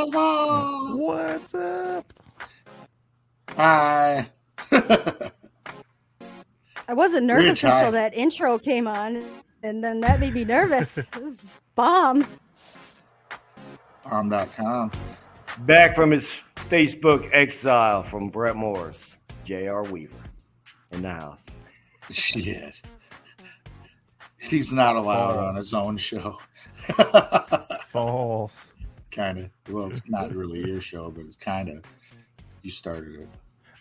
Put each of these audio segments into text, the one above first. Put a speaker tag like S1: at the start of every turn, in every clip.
S1: What's up?
S2: What's up?
S1: Hi.
S3: I wasn't nervous
S1: Rich, hi.
S3: until that intro came on, and then that made me nervous. this bomb.
S1: Arm.com.
S4: Back from his Facebook exile from Brett Morris, J.R. Weaver in the house.
S1: Shit. He's not allowed on his own show.
S2: False.
S1: Kind of. Well, it's not really your show, but it's kind of. You started it.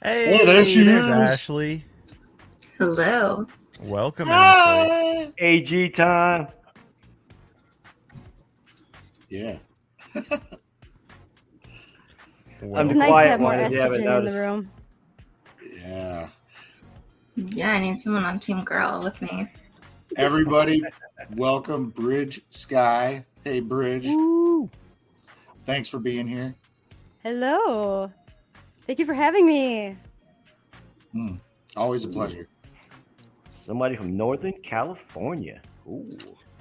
S2: Hey,
S1: Oh, there she is.
S2: Ashley.
S5: Hello.
S2: Welcome, ah!
S1: Ashley.
S4: AG time.
S1: Yeah.
S4: I'm
S3: It's nice to have more
S4: one, if
S3: estrogen in the room.
S1: Yeah.
S5: Yeah, I need someone on Team Girl with me.
S1: Everybody, welcome Bridge Sky. Hey, Bridge.
S2: Woo.
S1: Thanks for being here.
S3: Hello. Thank you for having me.
S1: Always a pleasure.
S4: Somebody from Northern California. Ooh.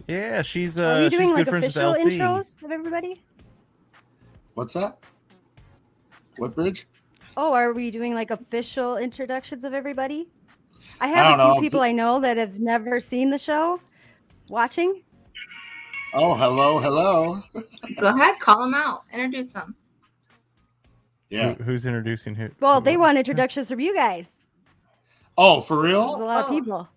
S2: Yeah, she's uh,
S3: Are you
S2: she's
S3: doing
S2: good
S3: like official intros of everybody?
S1: What's that? What bridge?
S3: Oh, are we doing like official introductions of everybody? I
S1: I
S3: have
S1: don't
S3: a few
S1: know.
S3: people I know that have never seen the show watching.
S1: Oh, hello, hello.
S5: Go ahead, call them out, introduce them.
S1: Yeah.
S2: Who- who's introducing who?
S3: Well, they want introductions from you guys.
S1: Oh, for
S3: There's a
S1: real?
S3: lot of
S5: Oh.
S3: people.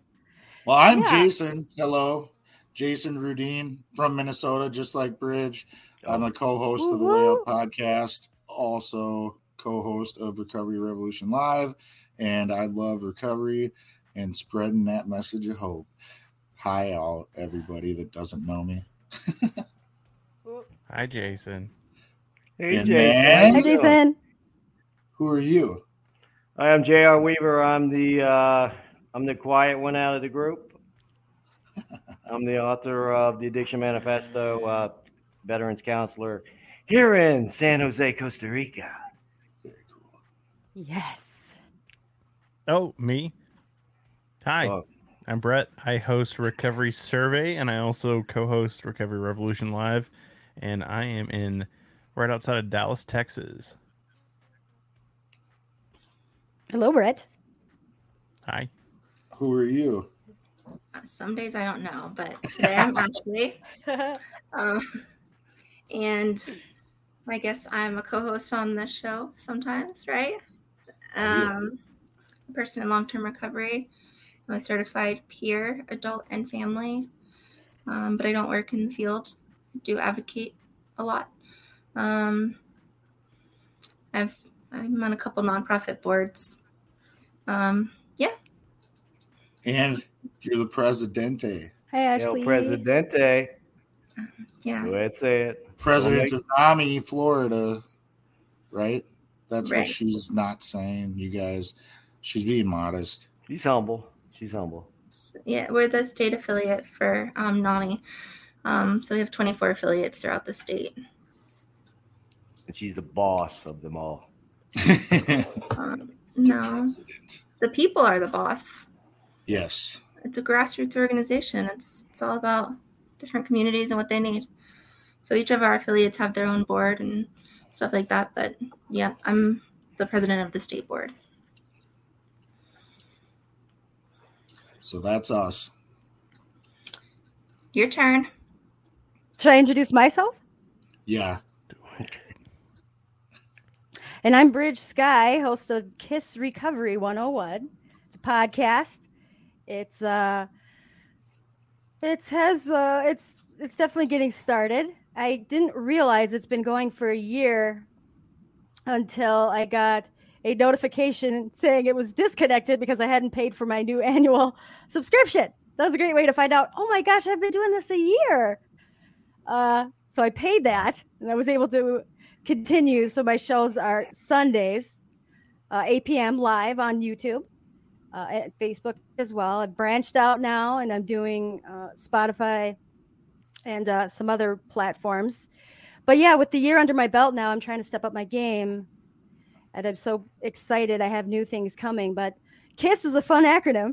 S1: Well, I'm
S3: Yeah.
S1: Jason. Hello. Jason Rudine from Minnesota, just like Bridge. I'm the co host of the
S3: Way
S1: Up Podcast, also co host of Recovery Revolution Live. And I love recovery and spreading that message of hope. Hi, all everybody that doesn't know me.
S2: Hi, Jason.
S4: Hey,
S1: And
S4: Jason.
S1: then-
S3: Hi. Jason.
S1: Who are you?
S4: I am J.R. Weaver. I'm the uh, I'm the quiet one out of the group. I'm the author of the Addiction Manifesto, uh, veterans counselor here in San Jose, Costa Rica.
S1: Very cool.
S3: Yes.
S2: Oh, me. Hi,
S4: Oh,
S2: I'm Brett. I host Recovery Survey, and I also co-host Recovery Revolution Live, and I am in right outside of Dallas, Texas.
S3: Hello, Brett.
S2: Hi.
S1: Who are you?
S5: Some days I don't know, but today I'm Ashley. Um, and I guess I'm a co-host on this show sometimes, right? Um, a person in long-term recovery. I'm a certified peer, adult and family, um, but I don't work in the field. I do advocate a lot. Um, I've I'm on a couple nonprofit boards. Um, yeah,
S1: And you're the Presidente,
S3: Hi,
S4: El
S3: Ashley.
S4: Presidente.
S5: yeah.
S4: Go ahead, say it.
S1: President
S4: Okay.
S1: of NAMI, Florida, right? That's what she's not saying, you guys. She's being modest.
S4: She's humble. She's humble.
S5: Yeah, we're the state affiliate for um, NAMI. Um, so we have 24 affiliates throughout the state.
S4: And she's the boss of them all.
S5: Um, no, the people are the boss.
S1: Yes.
S5: It's a grassroots organization. It's it's all about different communities and what they need. So each of our affiliates have their own board and stuff like that. But yeah, I'm the president of the state board.
S1: So that's us.
S5: Your turn.
S3: Should I introduce myself?
S1: Yeah.
S3: And I'm Bridge Sky, host of Kiss Recovery 101. It's a podcast. It's uh it has uh it's it's definitely getting started. I didn't realize it's been going for a year until I got a notification saying it was disconnected because I hadn't paid for my new annual subscription. That was a great way to find out, oh my gosh, I've been doing this a year. Uh, so I paid that and I was able to continue. So my shows are Sundays, uh, 8 p.m. live on YouTube, uh, at Facebook as well. I've branched out now, and I'm doing uh, Spotify and uh, some other platforms. But yeah, with the year under my belt now, I'm trying to step up my game, and I'm so excited. I have new things coming. But KISS is a fun acronym,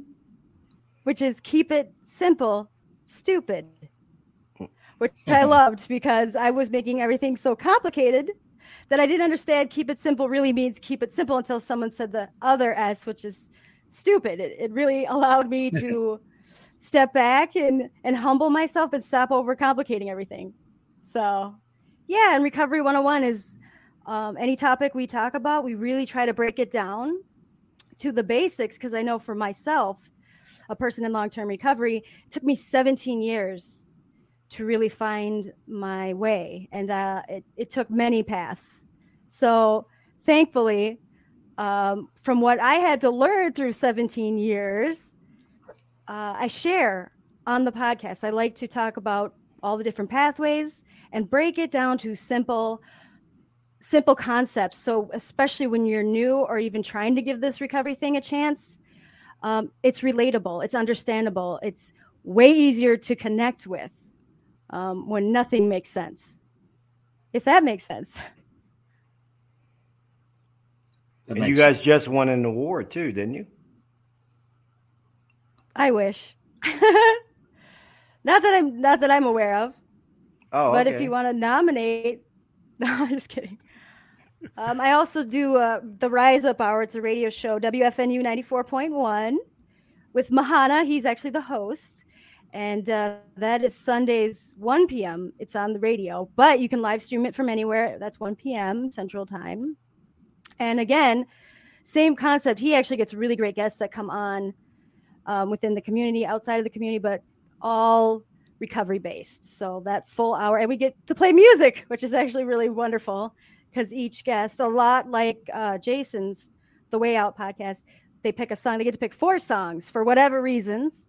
S3: which is keep it simple, stupid which I loved because I was making everything so complicated that I didn't understand keep it simple really means keep it simple until someone said the other S, which is stupid. It, it really allowed me to step back and, and humble myself and stop overcomplicating everything. So, yeah, and Recovery 101 is um, any topic we talk about, we really try to break it down to the basics because I know for myself, a person in long term recovery, took me 17 years to really find my way. And uh, it, it took many paths. So thankfully, um, from what I had to learn through 17 years, uh, I share on the podcast. I like to talk about all the different pathways and break it down to simple simple concepts so especially when you're new or even trying to give this recovery thing a chance um, it's relatable it's understandable it's way easier to connect with um, when nothing makes sense. If that makes sense.
S4: That and you guys sense. just won an award too, didn't you?
S3: I wish. not that I'm not that I'm aware of. Oh, but okay. if you want to nominate, no, I'm just kidding. Um, I also do uh, the Rise Up Hour. It's a radio show, WFNU 94.1, with Mahana. He's actually the host and uh, that is Sundays 1 p.m. It's on the radio, but you can live stream it from anywhere. That's 1 p.m. Central Time. And again, same concept. He actually gets really great guests that come on um, within the community, outside of the community, but all recovery based. So that full hour, and we get to play music, which is actually really wonderful because each guest, a lot like uh, Jason's The Way Out podcast, they pick a song. They get to pick four songs for whatever reasons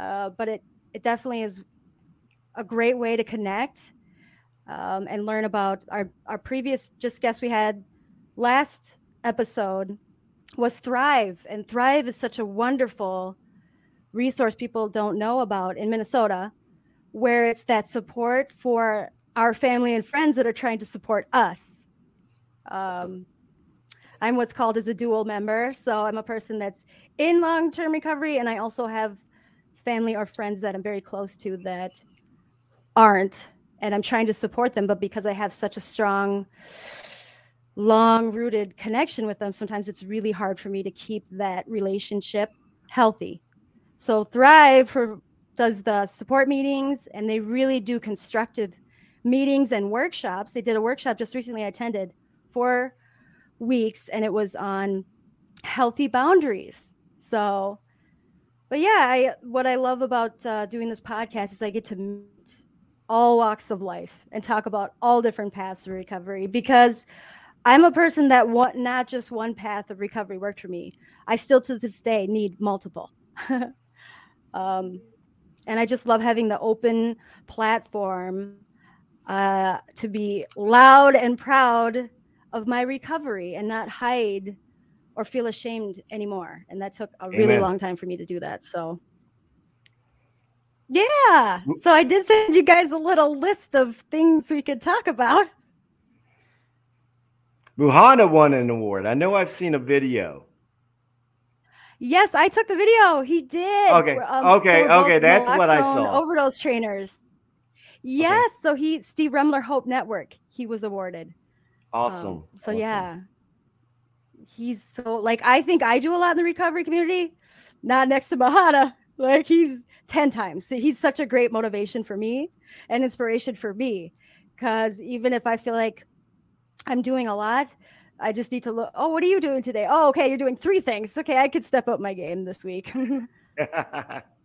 S3: uh, but it it definitely is a great way to connect um, and learn about our our previous just guest we had last episode was Thrive, and Thrive is such a wonderful resource people don't know about in Minnesota, where it's that support for our family and friends that are trying to support us. Um, I'm what's called as a dual member. So I'm a person that's in long term recovery, and I also have family or friends that I'm very close to that aren't, and I'm trying to support them, but because I have such a strong, long rooted connection with them, sometimes it's really hard for me to keep that relationship healthy. So Thrive for, does the support meetings, and they really do constructive meetings and workshops. They did a workshop just recently I attended four weeks, and it was on healthy boundaries. So but yeah, I, what I love about uh, doing this podcast is I get to meet all walks of life and talk about all different paths of recovery because I'm a person that want not just one path of recovery worked for me. I still to this day need multiple. um, and I just love having the open platform uh, to be loud and proud of my recovery and not hide or feel ashamed anymore. And that took a Amen. really long time for me to do that. So, yeah. So I did send you guys a little list of things we could talk about.
S4: Muhana won an award. I know I've seen a video.
S3: Yes, I took the video. He did.
S4: Okay. Um, okay. So okay. That's what I saw.
S3: Overdose trainers. Yes. Okay. So he, Steve Rummler Hope Network, he was awarded.
S4: Awesome. Um,
S3: so
S4: awesome.
S3: yeah, he's so like I think I do a lot in the recovery community, not next to Mahana. Like he's 10 times. He's such a great motivation for me and inspiration for me. Cause even if I feel like I'm doing a lot, I just need to look. Oh, what are you doing today? Oh, okay, you're doing three things. Okay, I could step up my game this week.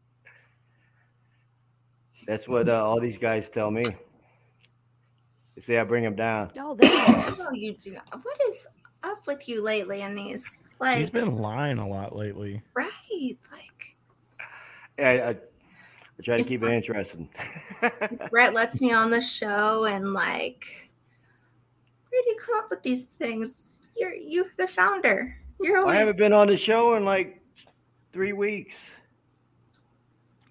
S4: That's what uh, all these guys tell me. They say I bring them down.
S5: Oh, no, you do not. What is up with you lately in these? Like
S2: he's been lying a lot lately.
S5: Right. Like
S4: yeah, I, I try to keep it interesting.
S5: Brett lets me on the show and like where do you come up with these things? You're you the founder. You're always
S4: I haven't been on the show in like three weeks.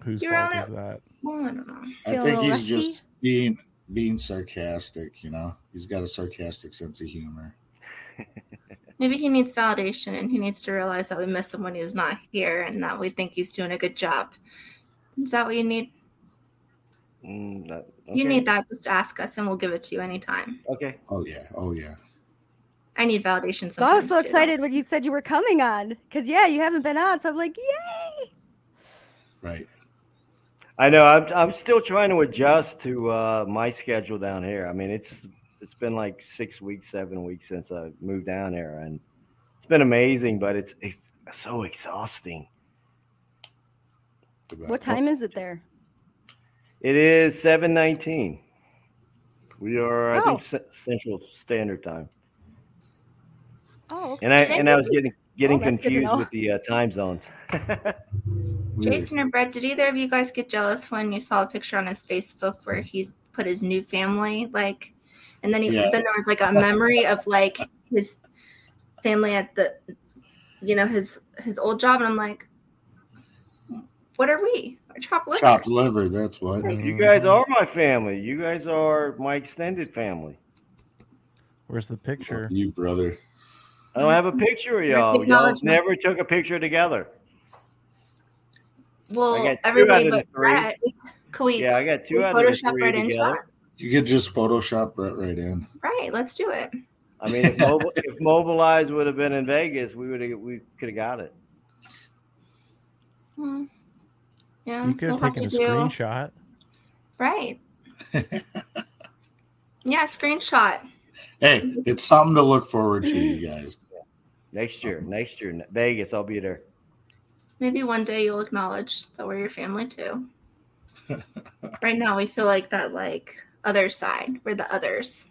S2: Whose
S5: You're
S2: fault
S5: on
S2: is that?
S5: well, I don't know.
S1: I think he's
S3: rusty?
S1: just being being sarcastic. You know, he's got a sarcastic sense of humor.
S5: Maybe he needs validation and he needs to realize that we miss him when he's not here and that we think he's doing a good job. Is that what you need?
S4: Mm, that-
S5: You need that. Just ask us and we'll give it to you anytime.
S4: Okay.
S1: Oh yeah, oh yeah.
S5: I need validation sometimes.
S3: So I was so
S5: too.
S3: excited when you said you were coming on because yeah, you haven't been on. So I'm like, yay!
S1: Right.
S4: I know. I'm, I'm still trying to adjust to uh, my schedule down here. I mean, it's it's been like six weeks, seven weeks since I moved down here, and it's been amazing, but it's it's so exhausting.
S3: What time is it there?
S4: It is seven nineteen. We are, I
S3: Oh.
S4: think, C- Central Standard Time,
S3: Oh, okay.
S4: and I and I was getting getting
S3: Oh, that's good to
S4: confused with the uh, time zones.
S5: Jason or Brett, did either of you guys get jealous when you saw a picture on his Facebook where he's put his new family like, and then he
S1: Yeah.
S5: then there was like a memory of like his family at the, you know his his old job, and I'm like, what are we? We're chopped liver.
S1: Chopped liver. That's what.
S4: you guys are my family. You guys are my extended family.
S2: Where's the picture?
S1: You brother.
S4: I don't have a picture of y'all. Y'all
S5: acknowledgement?
S4: never took a picture together.
S5: Well,
S4: got two out
S5: everybody but
S4: three.
S5: Brett. Can we,
S4: Yeah, I got two
S5: we
S4: out of
S5: Photoshop
S4: three
S5: right into
S4: together.
S1: You could just Photoshop Brett right in.
S5: Right, let's do it.
S4: I mean, if, mobile, if Mobilize would have been in Vegas, we would have we could have got it.
S5: Hmm. Yeah,
S2: You could have
S5: we'll
S2: taken a
S5: do-
S2: screenshot.
S5: Right. yeah, screenshot.
S1: Hey, it's something to look forward to, you guys.
S4: Next year, um, next year, Vegas, I'll be there.
S5: Maybe one day you'll acknowledge that we're your family too. right now, we feel like that, like other side. We're the others.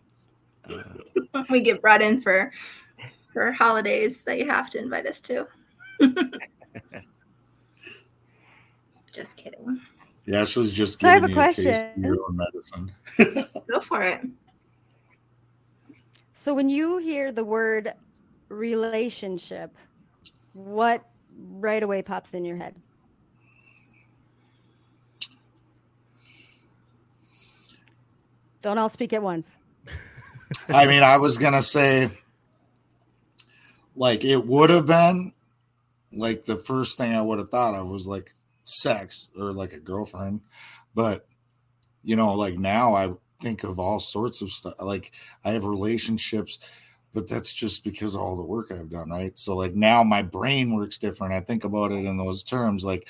S5: Uh-huh. we get brought in for for holidays that you have to invite us to. Just kidding.
S1: Yeah, Ashley's just
S3: So I have a
S1: you a taste of
S3: question.
S1: your own medicine.
S5: Go for it.
S3: So when you hear the word relationship, what right away pops in your head? Don't all speak at once.
S1: I mean, I was gonna say, like, it would have been like the first thing I would have thought of was like sex or like a girlfriend, but you know, like now I think of all sorts of stuff. Like, I have relationships, but that's just because of all the work I've done, right? So, like, now my brain works different. I think about it in those terms, like.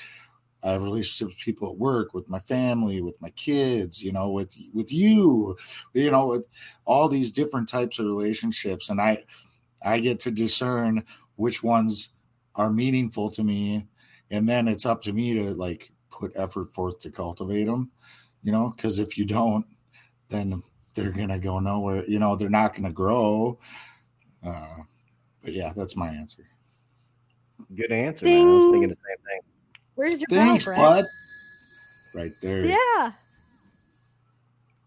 S1: I have relationships with people at work, with my family, with my kids, you know, with with you, you know, with all these different types of relationships and i i get to discern which ones are meaningful to me and then it's up to me to like put effort forth to cultivate them you know because if you don't then they're gonna go nowhere you know they're not gonna grow uh but yeah that's my answer
S4: Good answer, man. I was thinking the same thing.
S3: Where's your
S1: thanks
S3: bell,
S1: bud right there
S3: Yeah.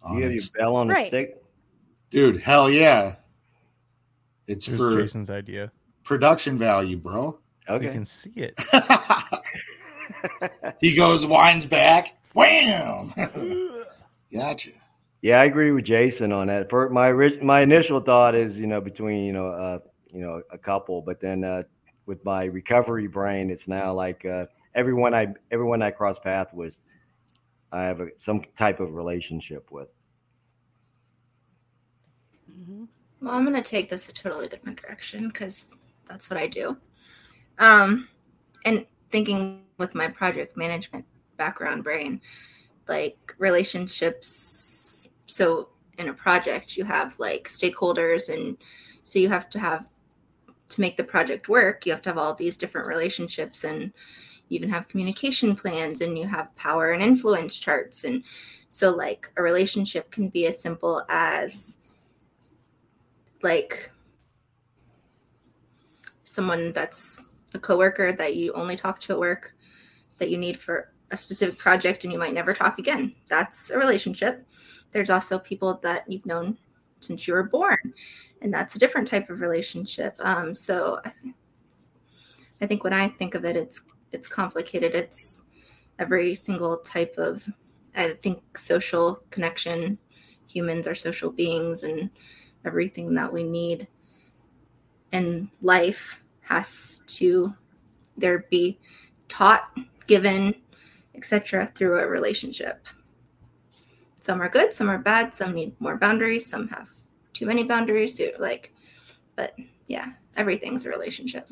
S1: on
S4: You have your bell on
S3: Right.
S4: a stick.
S1: dude hell yeah it's
S2: It was
S1: for
S2: Jason's idea.
S1: production value bro
S2: So you
S4: Okay.
S2: can see it.
S1: he goes, winds back, wham! gotcha.
S4: Yeah, I agree with Jason on that. For my my initial thought is, you know, between you know, uh, you know, a couple, but then uh, with my recovery brain, it's now like uh, everyone I everyone I cross path with, I have a, some type of relationship with.
S3: Mhm.
S5: Well, I'm to take this a totally different direction because that's what I do. Um, and thinking with my project management background brain, like relationships. So in a project, you have like stakeholders, and so you have to have to make the project work. You have to have all these different relationships, and you even have communication plans, and you have power and influence charts, and so like a relationship can be as simple as like someone that's a coworker that you only talk to at work that you need for a specific project and you might never talk again. That's a relationship. There's also people that you've known since you were born, and that's a different type of relationship. Um, so I think I think when I think of it, it's it's complicated. It's every single type of I think social connection. Humans are social beings, and everything that we need in life has to there be taught, given, etc. through a relationship. Some are good, some are bad, some need more boundaries, some have too many boundaries. To, like, but yeah, everything's a relationship.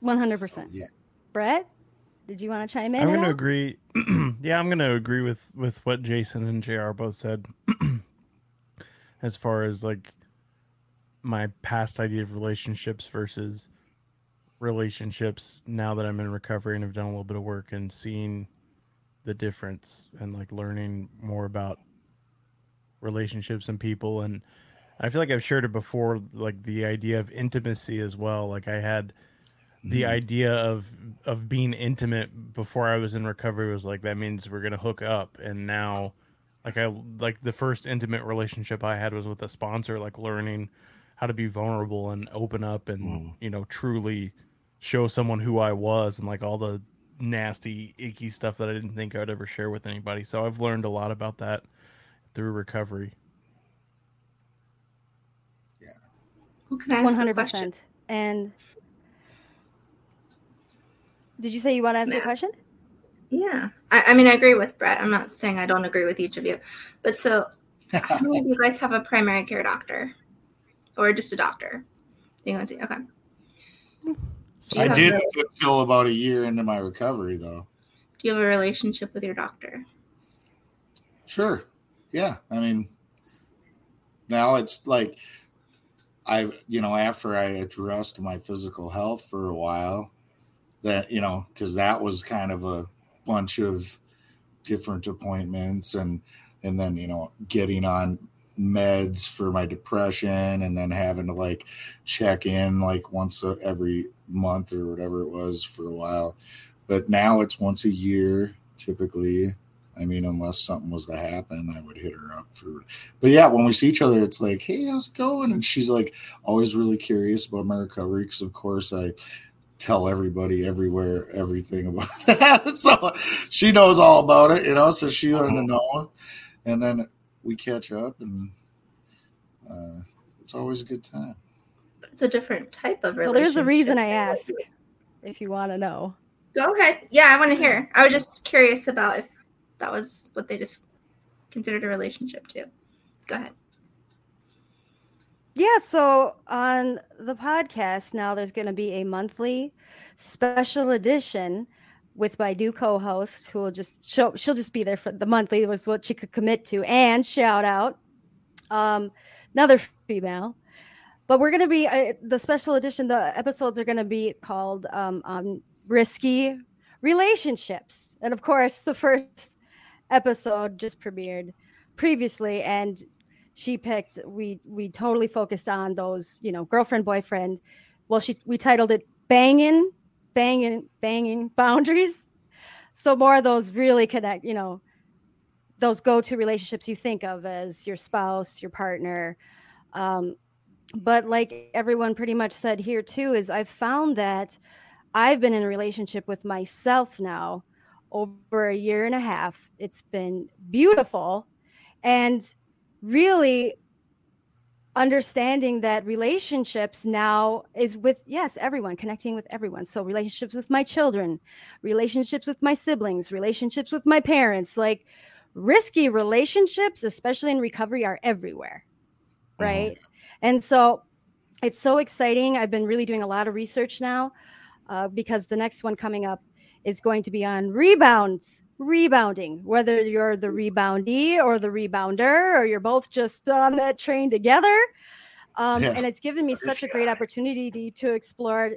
S3: One hundred percent.
S1: Yeah.
S3: Brett, did you want to chime in?
S2: I'm going to
S3: all?
S2: agree. yeah, I'm going to agree with with what Jason and Jr. both said. as far as like my past idea of relationships versus relationships now that I'm in recovery and have done a little bit of work and seeing the difference and like learning more about relationships and people. And I feel like I've shared it before like the idea of intimacy as well. Like I had the mm-hmm. idea of of being intimate before I was in recovery was like that means we're gonna hook up, and now, like I like the first intimate relationship I had was with a sponsor, like learning how to be vulnerable and open up, and mm. you know truly show someone who I was, and like all the nasty, icky stuff that I didn't think I'd ever share with anybody. So I've learned a lot about that through recovery. Yeah.
S5: Who can I ask
S3: hundred
S5: question?
S3: percent. And did you say you want to ask a question?
S5: Yeah, I, I mean, I agree with Brett. I'm not saying I don't agree with each of you, but so how many of you guys have a primary care doctor or just a doctor? You want to see. Okay.
S1: I did
S5: a-
S1: until about a year into my recovery, though.
S5: Do you have a relationship with your doctor?
S1: Sure. Yeah. I mean, now it's like I, you know, after I addressed my physical health for a while, that, you know, because that was kind of a bunch of different appointments and, and then, you know, getting on meds for my depression and then having to like check in like once a, every month or whatever it was for a while. But now it's once a year typically. I mean, unless something was to happen, I would hit her up for. But yeah, when we see each other, it's like, "Hey, how's it going?" And she's like, always really curious about my recovery because, of course, I tell everybody everywhere everything about that. so she knows all about it, you know. So she wanted to uh-huh. know, and then we catch up, and uh, it's always a good time.
S5: It's a different type of
S3: Well,
S5: relationship.
S3: there's a reason I ask. If you want to know.
S5: Go ahead. Yeah, I want to hear. I was just curious about if that was what they just considered a relationship too. Go ahead.
S3: Yeah, so on the podcast now, there's going to be a monthly special edition with my new co-host, who will just show. She'll just be there for the monthly was what she could commit to, and shout out um, another female. But we're going to be uh, the special edition. The episodes are going to be called um, um, "Risky Relationships," and of course, the first episode just premiered previously, and she picked we we totally focused on those you know girlfriend boyfriend well she we titled it banging banging banging boundaries. So more of those really connect you know those go-to relationships you think of as your spouse your partner. Um, but like everyone pretty much said here too is i've found that i've been in a relationship with myself now over a year and a half. It's been beautiful. And really understanding that relationships now is with yes everyone connecting with everyone. So relationships with my children relationships with my siblings relationships with my parents like risky relationships especially in recovery are everywhere right? And so it's so exciting. I've been really doing a lot of research now uh, because the next one coming up is going to be on rebounds rebounding, whether you're the reboundee or the rebounder, or you're both just on that train together. Um,
S1: Yeah.
S3: And it's given me such a great opportunity to, to explore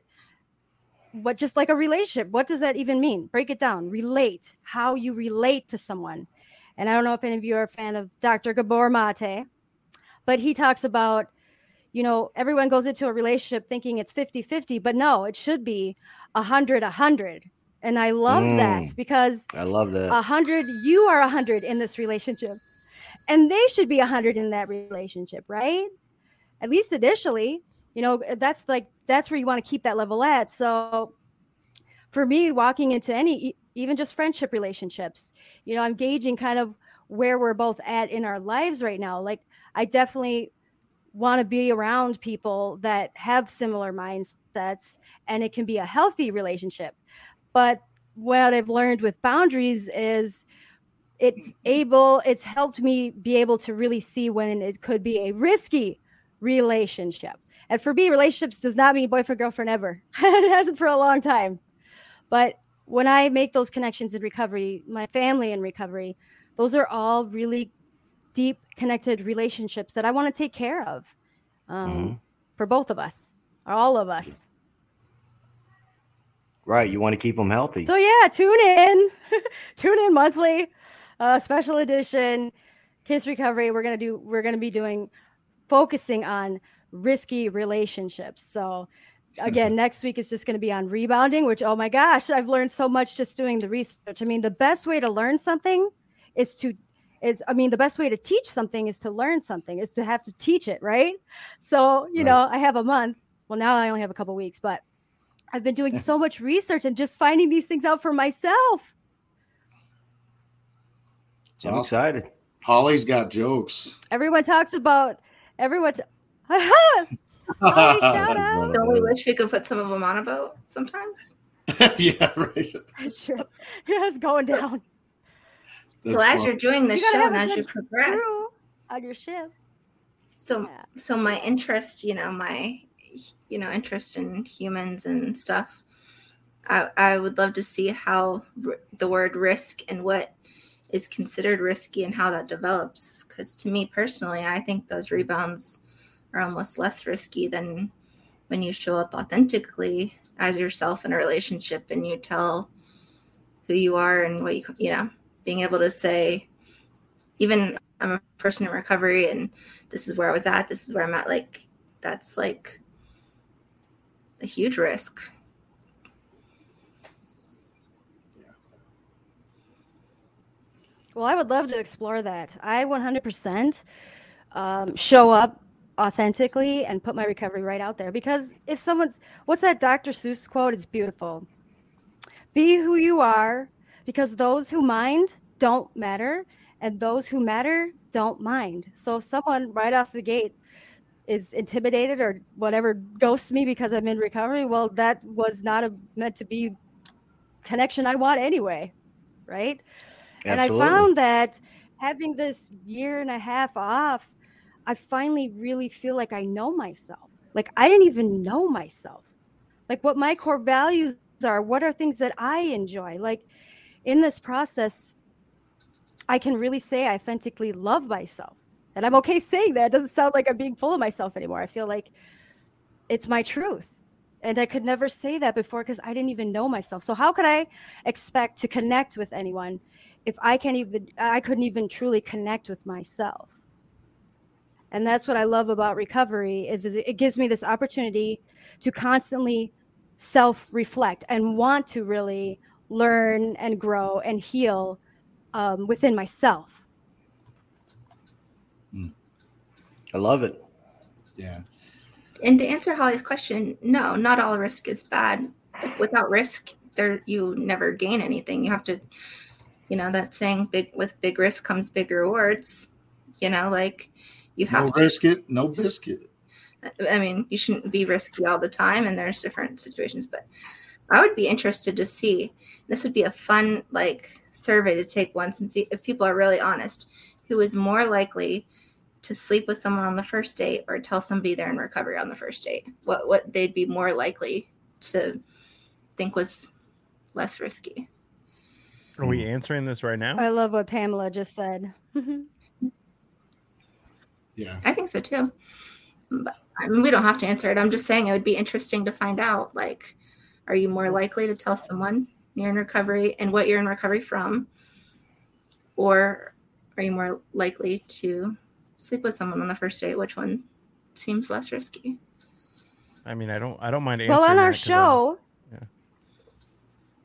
S3: what just like a relationship. What does that even mean? Break it down. Relate, how you relate to someone. And I don't know if any of you are a fan of Dr. Gabor Mate, but he talks about, you know, everyone goes into a relationship thinking it's 50 50, but no, it should be 100 100. And I love that
S4: Mm.
S3: because
S4: I love that.
S3: a hundred you are a hundred in this relationship. And they should be 100 in that relationship right? At least initially you know that's like that's where you want to keep that level at. So for me walking into any even just friendship relationships you know i'm gauging kind of where we're both at in our lives right now. Like i definitely want to be around people that have similar mindsets and it can be a healthy relationship but what i've learned with boundaries is it's able it's helped me be able to really see when it could be a risky relationship. And for me relationships does not mean boyfriend girlfriend ever. It hasn't for a long time. But when i make those connections in recovery my family in recovery those are all really deep connected relationships that i want to take care of um,
S4: Mhm.
S3: for both of us or all of us
S4: Right. You want to keep them healthy.
S3: So yeah, tune in, tune in monthly, uh, special edition, Kiss Recovery. We're gonna do. We're gonna be doing, focusing on risky relationships. So again, next week is just gonna be on rebounding. Which oh my gosh, I've learned so much just doing the research. I mean, the best way to learn something is to is I mean the best way to teach something is to learn something is to have to teach it, right? So you
S1: Right.
S3: know, I have a month. Well, now I only have a couple weeks, but I've been doing so much research and just finding these things out for myself.
S1: It's
S4: I'm
S1: awesome.
S4: excited.
S1: Holly's got jokes.
S3: Everyone talks about everyone. T- Holly, shout out.
S5: Don't we wish we could put some of them on a boat sometimes?
S1: yeah, right.
S3: sure. Yeah, it's going down.
S1: That's
S5: so as
S1: fun.
S5: you're doing this
S3: You
S5: show and as you
S3: good
S5: progress,
S3: on your ship.
S5: so
S3: Yeah.
S5: so my interest, you know, my you know interest in humans and stuff. I I would love to see how r- the word risk and what is considered risky and how that develops. Because to me personally, I think those rebounds are almost less risky than when you show up authentically as yourself in a relationship and you tell who you are and what you you know being able to say even i'm a person in recovery and this is where i was at this is where i'm at like that's like a huge risk
S3: Well, I would love to explore that. I 100% um, show up authentically and put my recovery right out there because if someone's, what's that Dr. Seuss quote? It's beautiful. Be who you are because those who mind don't matter and those who matter don't mind. So someone right off the gate is intimidated or whatever ghosts me because I'm in recovery, well, that was not a, meant to be connection I want anyway, right? And I found that having this year and a half off, I finally really feel like I know myself. Like I didn't even know myself. Like what my core values are, what are things that I enjoy. Like in this process, I can really say I authentically love myself. And I'm okay saying that. It doesn't sound like I'm being full of myself anymore. I feel like it's my truth. And I could never say that before because I didn't even know myself. So how could I expect to connect with anyone if I can't even I couldn't even truly connect with myself. And that's what I love about recovery. It, it gives me this opportunity to constantly self-reflect and want to really learn and grow and heal um, within myself.
S4: I love it.
S1: Yeah.
S5: and to answer holly's question no not all risk is bad without risk there you never gain anything you have to you know that saying big with big risk comes big rewards you know like you have
S1: No
S5: to
S1: risk it, no biscuit.
S5: I mean, you shouldn't be risky all the time, and there's different situations. But I would be interested to see. This would be a fun like survey to take once and see if people are really honest. Who is more likely to sleep with someone on the first date or tell somebody they're in recovery on the first date? What what they'd be more likely to think was less risky.
S2: Are we answering this right now?
S3: I love what Pamela just said.
S1: Yeah.
S5: I think so too. But I mean, we don't have to answer it. I'm just saying it would be interesting to find out. Like, are you more likely to tell someone you're in recovery and what you're in recovery from, or are you more likely to sleep with someone on the first date? Which one seems less risky?
S2: I mean, I don't. I don't mind answering.
S3: well, on
S2: that
S3: our
S2: 'cause I'm-
S3: show,
S2: yeah.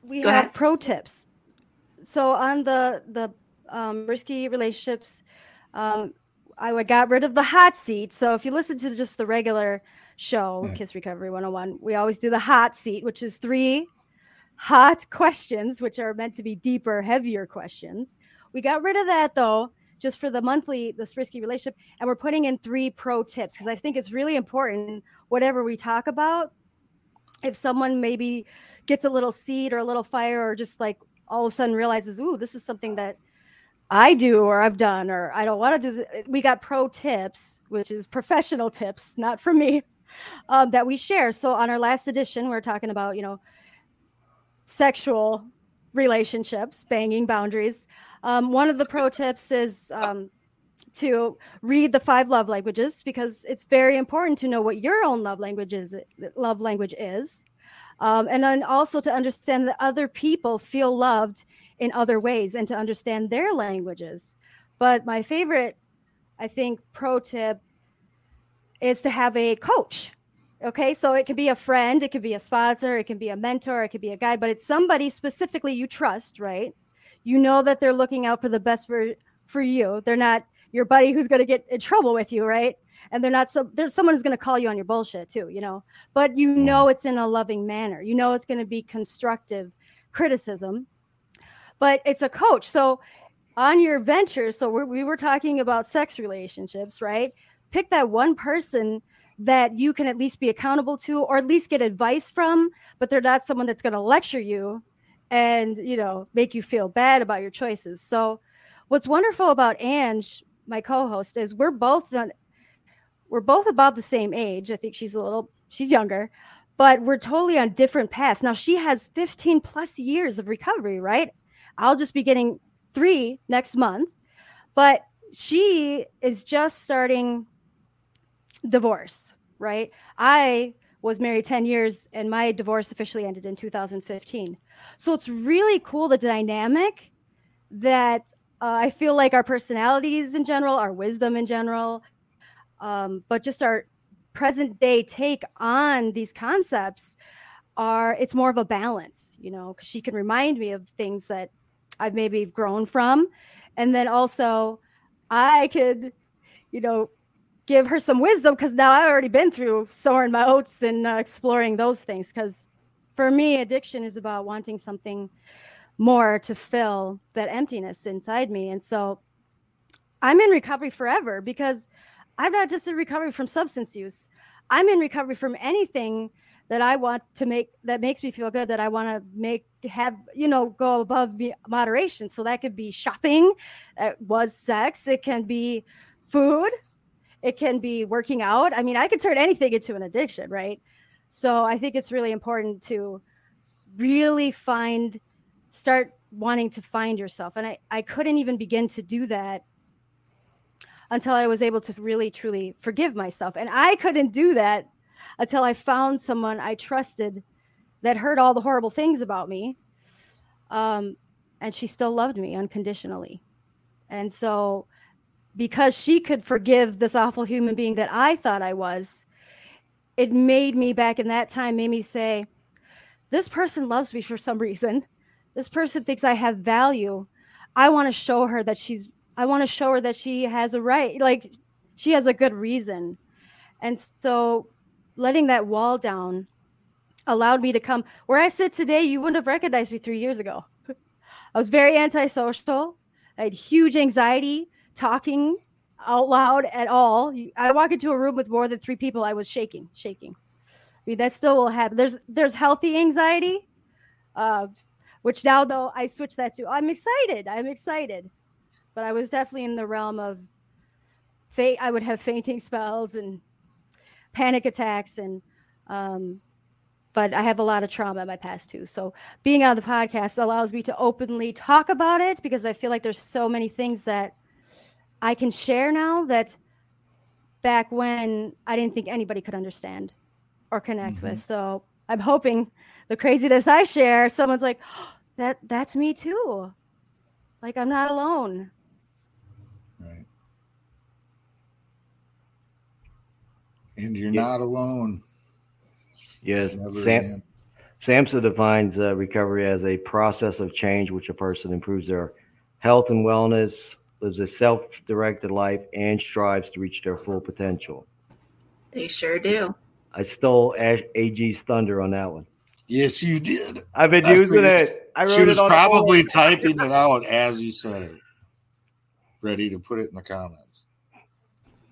S3: we
S5: Go
S3: have
S5: ahead.
S3: pro tips. So on the the um, risky relationships, Um, I got rid of the hot seat. So if you listen to just the regular show,
S1: Yeah.
S3: Kiss Recovery 101, we always do the hot seat, which is three hot questions, which are meant to be deeper, heavier questions. We got rid of that though, just for the monthly, this risky relationship. And we're putting in three pro tips because I think it's really important, whatever we talk about. If someone maybe gets a little seed or a little fire, or just like all of a sudden realizes, ooh, this is something that I do or I've done, or I don't want to do. th- We got pro tips, which is professional tips, not for me, um, that we share. So on our last edition, we we're talking about, you know, sexual relationships, banging boundaries. Um, one of the pro tips is um, to read the five love languages because it's very important to know what your own love language is. Love language is, um, and then also to understand that other people feel loved in other ways and to understand their languages. But my favorite, I think, pro tip is to have a coach. Okay, so it can be a friend, it could be a sponsor, it can be a mentor, it could be a guide, but it's somebody specifically you trust, right? You know that they're looking out for the best for for you. They're not your buddy who's going to get in trouble with you, right? And they're not some there's someone who's going to call you on your bullshit too, you know. But you know it's in a loving manner. You know it's going to be constructive criticism. But it's a coach. So on your ventures, so we're, we were talking about sex relationships, right? Pick that one person that you can at least be accountable to or at least get advice from, but they're not someone that's going to lecture you and, you know, make you feel bad about your choices. So what's wonderful about Ange, my co-host, is we're both we're both about the same age. I think she's a little she's younger, but we're totally on different paths. Now she has 15 plus years of recovery, right? I'll just be getting 3 next month. But she is just starting divorce, right? I was married 10 years and my divorce officially ended in 2015. So it's really cool the dynamic that uh, I feel like our personalities in general, our wisdom in general, um, but just our present day take on these concepts are it's more of a balance, you know, because she can remind me of things that I've maybe grown from. And then also I could, you know, give her some wisdom because now I've already been through sowing my oats and uh, exploring those things. Because for me, addiction is about wanting something more to fill that emptiness inside me. And so I'm in recovery forever because I'm not just in recovery from substance use. I'm in recovery from anything that I want to make that makes me feel good that I want to make have you know go above me- moderation. So that could be shopping, it was sex, it can be food, it can be working out. I mean, I could turn anything into an addiction, right? So I think it's really important to really find start wanting to find yourself. And I, I couldn't even begin to do that until I was able to really truly forgive myself. And I couldn't do that until I found someone I trusted that heard all the horrible things about me. Um, and she still loved me unconditionally. And so, because she could forgive this awful human being that I thought I was, it made me back in that time, made me say, This person loves me for some reason. This person thinks I have value. I want to show her that she's, I want to show her that she has a right, like she has a good reason. And so, letting that wall down allowed me to come where I sit today. You wouldn't have recognized me three years ago. I was very antisocial. I had huge anxiety talking out loud at all. I walk into a room with more than three people, I was shaking, shaking. I mean, that still will happen. There's there's healthy anxiety, uh, which now though I switch that to I'm excited. I'm excited, but I was definitely in the realm of fate. I would have fainting spells and panic attacks and um, but I have a lot of trauma in my past too. So being on the podcast allows me to openly talk about it because I feel like there's so many things that I can share now that back when I didn't think anybody could understand or connect with. So I'm hoping the craziness I share, someone's like, that that's me too. Like I'm not alone.
S1: Right. And you're
S4: Yeah.
S1: not alone.
S4: Yes,
S1: Never
S4: Sam,
S1: again.
S4: SAMHSA defines uh, recovery as a process of change which a person improves their health and wellness, lives a self directed life and strives to reach their full potential.
S5: They sure do.
S4: I stole AG's thunder on that one.
S1: Yes, you did.
S4: I've been
S1: I
S4: using it. I wrote
S1: She
S4: it
S1: was
S4: on
S1: probably typing it out as you said it, ready to put it in the comments.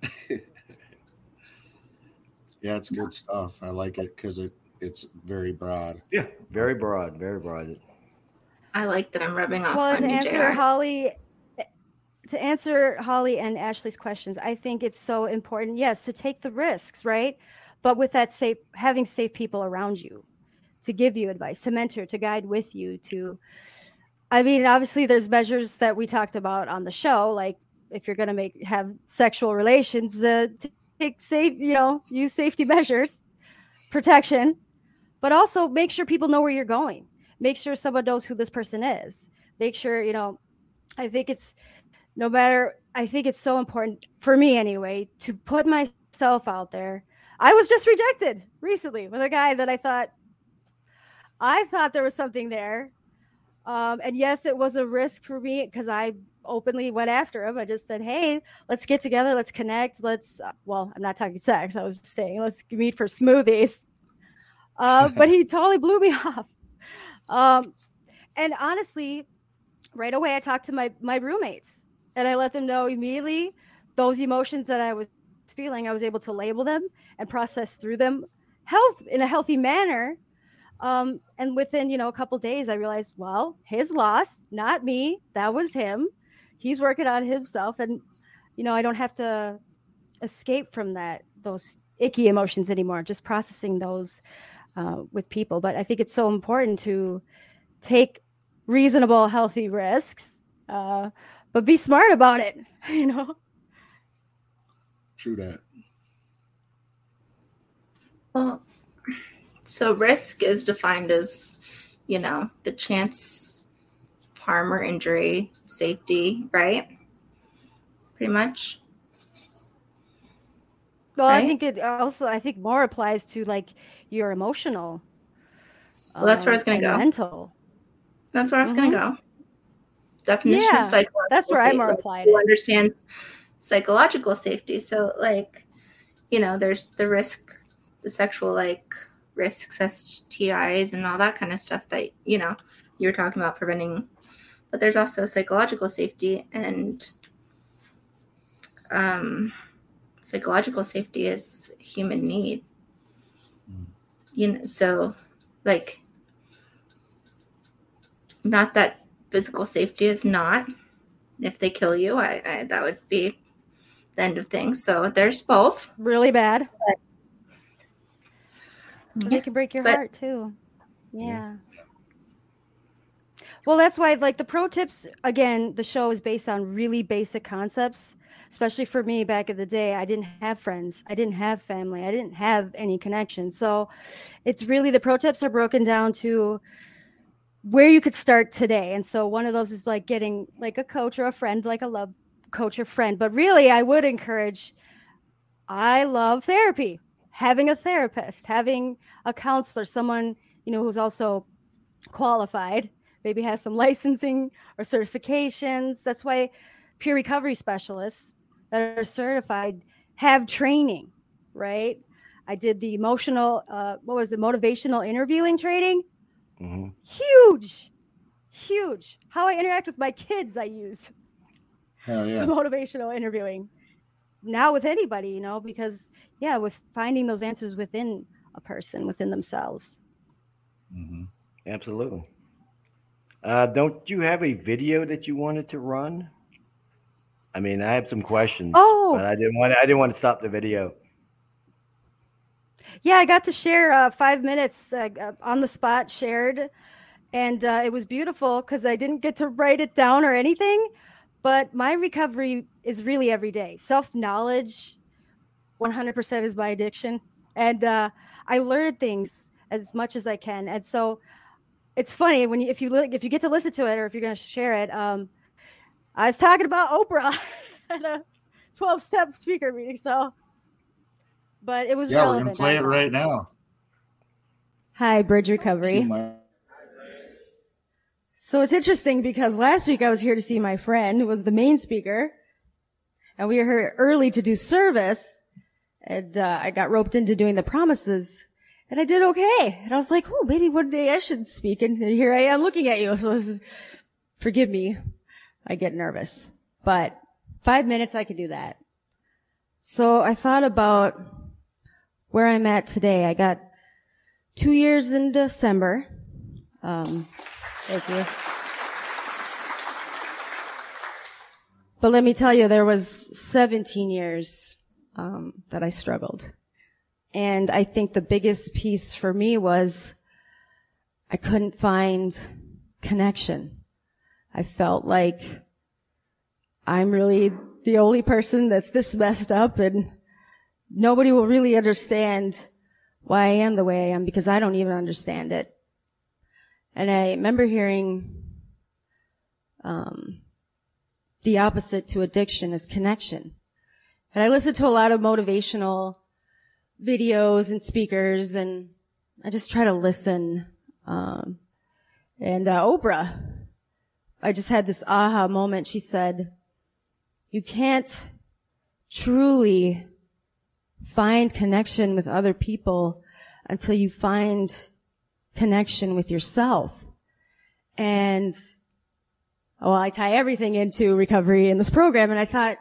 S1: yeah, it's good stuff. I like it because it it's very broad.
S4: Yeah, very broad, very broad.
S5: I like that I'm rubbing off
S3: well
S5: on
S3: to
S5: you,
S3: answer
S5: JR.
S3: holly to answer holly and ashley's questions i think it's so important yes to take the risks right? But with that safe having safe people around you to give you advice to mentor to guide with you to i mean obviously there's measures that we talked about on the show like if you're going to make have sexual relations uh, take safe you know use safety measures protection but also make sure people know where you're going. Make sure someone knows who this person is. Make sure you know i think it's no matter i think it's so important for me anyway to put myself out there. I was just rejected recently with a guy that i thought i thought there was something there. Um, and yes it was a risk for me because i openly went after him. I just said hey let's get together let's connect let's uh, well i'm not talking sex i was just saying let's meet for smoothies. Uh, but he totally blew me off. Um, and honestly, right away I talked to my my roommates and I let them know immediately those emotions that I was feeling. I was able to label them and process through them health in a healthy manner. Um, and within you know a couple days, I realized, well, his loss, not me. That was him. He's working on himself, and you know I don't have to escape from that those icky emotions anymore. Just processing those uh, with people. But I think it's so important to take reasonable, healthy risks, uh, but be smart about it. You know.
S1: True that.
S5: Well, so risk is defined as, you know, the chance harm or injury, safety, right? Pretty much.
S3: Well, I think it also. I think more applies to like your emotional.
S5: Well, that's where I was
S3: um,
S5: gonna go.
S3: Mental.
S5: That's where I was going to go. Definition
S3: Yeah,
S5: of psychological
S3: that's where
S5: i'm
S3: more
S5: Like,
S3: applied
S5: Who
S3: it.
S5: understands psychological safety? So, like, you know, there's the risk, the sexual like risks, STIs, and all that kind of stuff that you know you're talking about preventing. But there's also psychological safety, and um, psychological safety is human need.
S1: Mm.
S5: You know, so like not that physical safety is not if they kill you I, I that would be the end of things so there's both
S3: Really bad.
S5: Yeah,
S3: They can break your
S5: but-
S3: heart too. Yeah. Well, that's why, like, the pro tips again, the show is based on really basic concepts. Especially for me back in the day, I didn't have friends, I didn't have family, I didn't have any connection. So it's really the pro tips are broken down to where you could start today. And so one of those is like getting like a coach or a friend, like a love coach or friend. But really, I would encourage, I love therapy, having a therapist, having a counselor, someone, you know, who's also qualified, maybe has some licensing or certifications. That's why peer recovery specialists that are certified have training, right? I did the emotional, uh, what was it, motivational interviewing training.
S4: Mhm.
S3: Huge, huge. How I interact with my kids, I use
S1: Hell yeah.
S3: motivational interviewing now with anybody, you know, because yeah, with finding those answers within a person, within themselves.
S1: hmm
S4: Absolutely. Uh, don't you have a video that you wanted to run? I mean, I have some questions,
S3: Oh,
S4: but I didn't want. I didn't want to stop the video.
S3: Yeah, I got to share uh, five minutes uh, on the spot shared, and uh, it was beautiful because I didn't get to write it down or anything. But my recovery is really every day. Self knowledge, 100% is my addiction, and uh, I learn things as much as I can. And so it's funny when you if you if you get to listen to it or if you're going to share it. Um, I was talking about Oprah at a 12 step speaker meeting, so. But it was
S1: Yeah, we're gonna play it right now.
S3: Hi, Bridge Recovery. So it's interesting because last week I was here to see my friend who was the main speaker and we were here early to do service and uh, I got roped into doing the promises and I did okay. And I was like, oh, maybe one day I should speak and here I am looking at you. So this is, forgive me. I get nervous, but five minutes I could do that. So I thought about where I'm at today. I got two years in December. Um, thank you. But let me tell you, there was 17 years um, that I struggled. And I think the biggest piece for me was I couldn't find connection. I felt like I'm really the only person that's this messed up and nobody will really understand why I am the way I am because I don't even understand it. And I remember hearing um, the opposite to addiction is connection. And I listened to a lot of motivational videos and speakers and I just try to listen. Um, and uh, Oprah, I just had this aha moment. She said, you can't truly find connection with other people until you find connection with yourself. And well, I tie everything into recovery in this program and I thought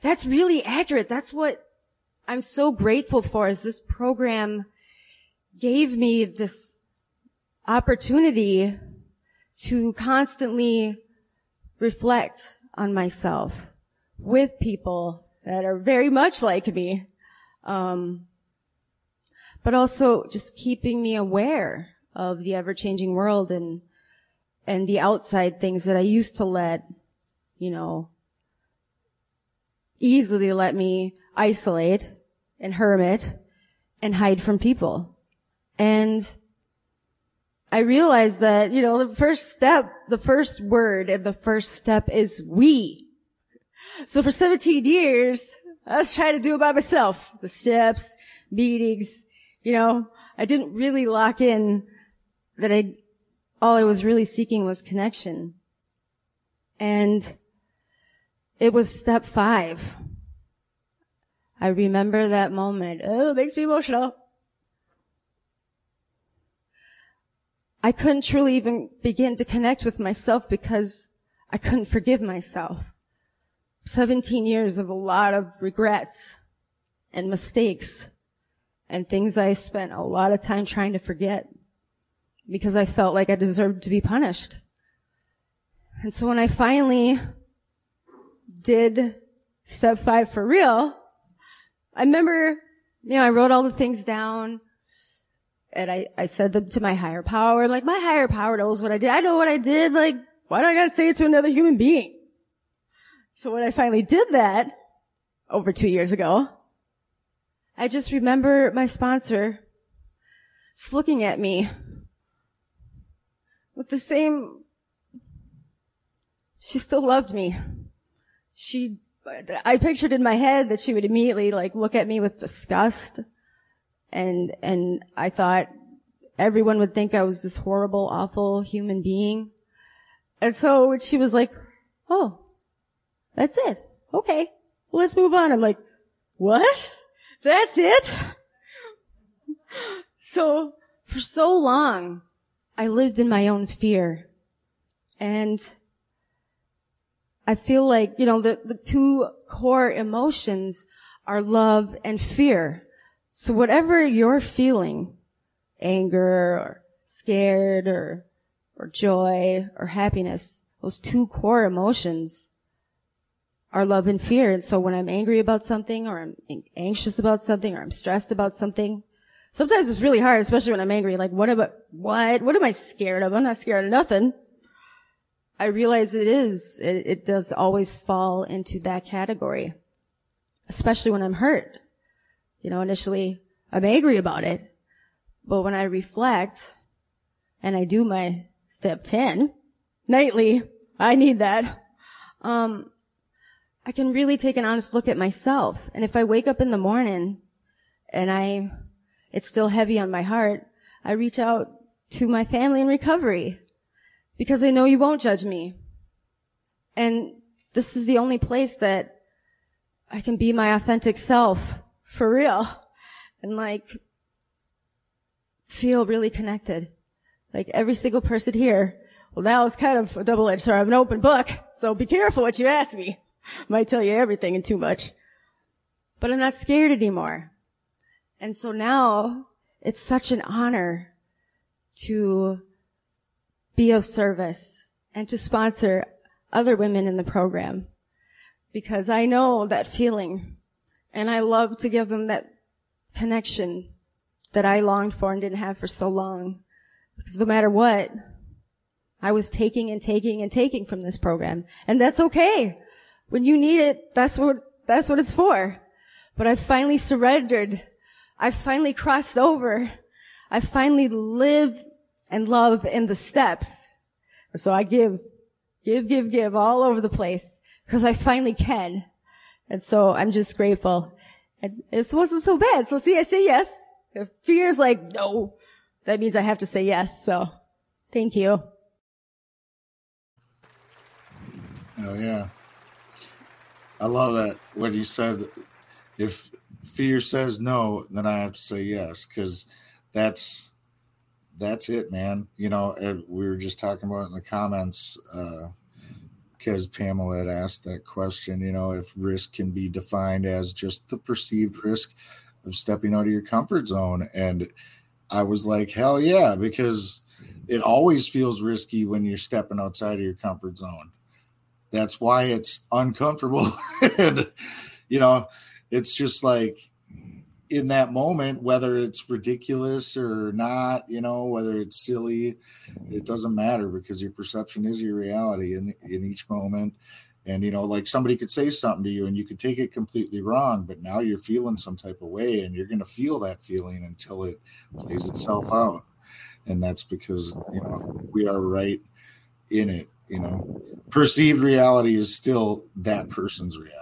S3: that's really accurate. That's what I'm so grateful for is this program gave me this opportunity to constantly reflect on myself with people that are very much like me. Um, but also just keeping me aware of the ever-changing world and and the outside things that I used to let, you know, easily let me isolate and hermit and hide from people. And I realized that, you know, the first step, the first word and the first step is we. So for 17 years, I was trying to do it by myself. The steps, meetings, you know, I didn't really lock in that I, all I was really seeking was connection. And it was step five. I remember that moment. Oh, it makes me emotional. I couldn't truly even begin to connect with myself because I couldn't forgive myself. 17 years of a lot of regrets and mistakes and things I spent a lot of time trying to forget because I felt like I deserved to be punished. And so when I finally did step five for real, I remember, you know, I wrote all the things down and I, I said them to my higher power. Like my higher power knows what I did. I know what I did. Like, why do I gotta say it to another human being? So when I finally did that over two years ago, I just remember my sponsor just looking at me with the same, she still loved me. She, I pictured in my head that she would immediately like look at me with disgust and, and I thought everyone would think I was this horrible, awful human being. And so she was like, oh, that's it. Okay. Well, let's move on. I'm like, what? That's it? So for so long, I lived in my own fear. And I feel like, you know, the, the two core emotions are love and fear. So whatever you're feeling, anger or scared or, or joy or happiness, those two core emotions are love and fear. And so when I'm angry about something or I'm anxious about something or I'm stressed about something, sometimes it's really hard, especially when I'm angry. Like, what about, what, what am I scared of? I'm not scared of nothing. I realize it is, it, it does always fall into that category, especially when I'm hurt. You know, initially I'm angry about it, but when I reflect and I do my step 10 nightly, I need that. Um, I can really take an honest look at myself. And if I wake up in the morning and I, it's still heavy on my heart, I reach out to my family in recovery because I know you won't judge me. And this is the only place that I can be my authentic self for real and like feel really connected. Like every single person here. Well, now it's kind of a double-edged sword. I'm an open book, so be careful what you ask me. Might tell you everything and too much. But I'm not scared anymore. And so now it's such an honor to be of service and to sponsor other women in the program because I know that feeling and I love to give them that connection that I longed for and didn't have for so long. Because no matter what, I was taking and taking and taking from this program. And that's okay. When you need it, that's what, that's what it's for. But I finally surrendered. I finally crossed over. I finally live and love in the steps. So I give, give, give, give all over the place because I finally can. And so I'm just grateful. And it wasn't so bad. So see, I say yes. If fear's like, no, that means I have to say yes. So thank you.
S1: Oh yeah. I love that what you said. If fear says no, then I have to say yes because that's that's it, man. You know, we were just talking about in the comments because uh, Pamela had asked that question. You know, if risk can be defined as just the perceived risk of stepping out of your comfort zone, and I was like, hell yeah, because it always feels risky when you're stepping outside of your comfort zone. That's why it's uncomfortable, and you know, it's just like in that moment, whether it's ridiculous or not, you know, whether it's silly, it doesn't matter because your perception is your reality in, in each moment. And, you know, like somebody could say something to you and you could take it completely wrong, but now you're feeling some type of way and you're going to feel that feeling until it plays itself out. And that's because, you know, we are right in it. You know, perceived reality is still that person's reality.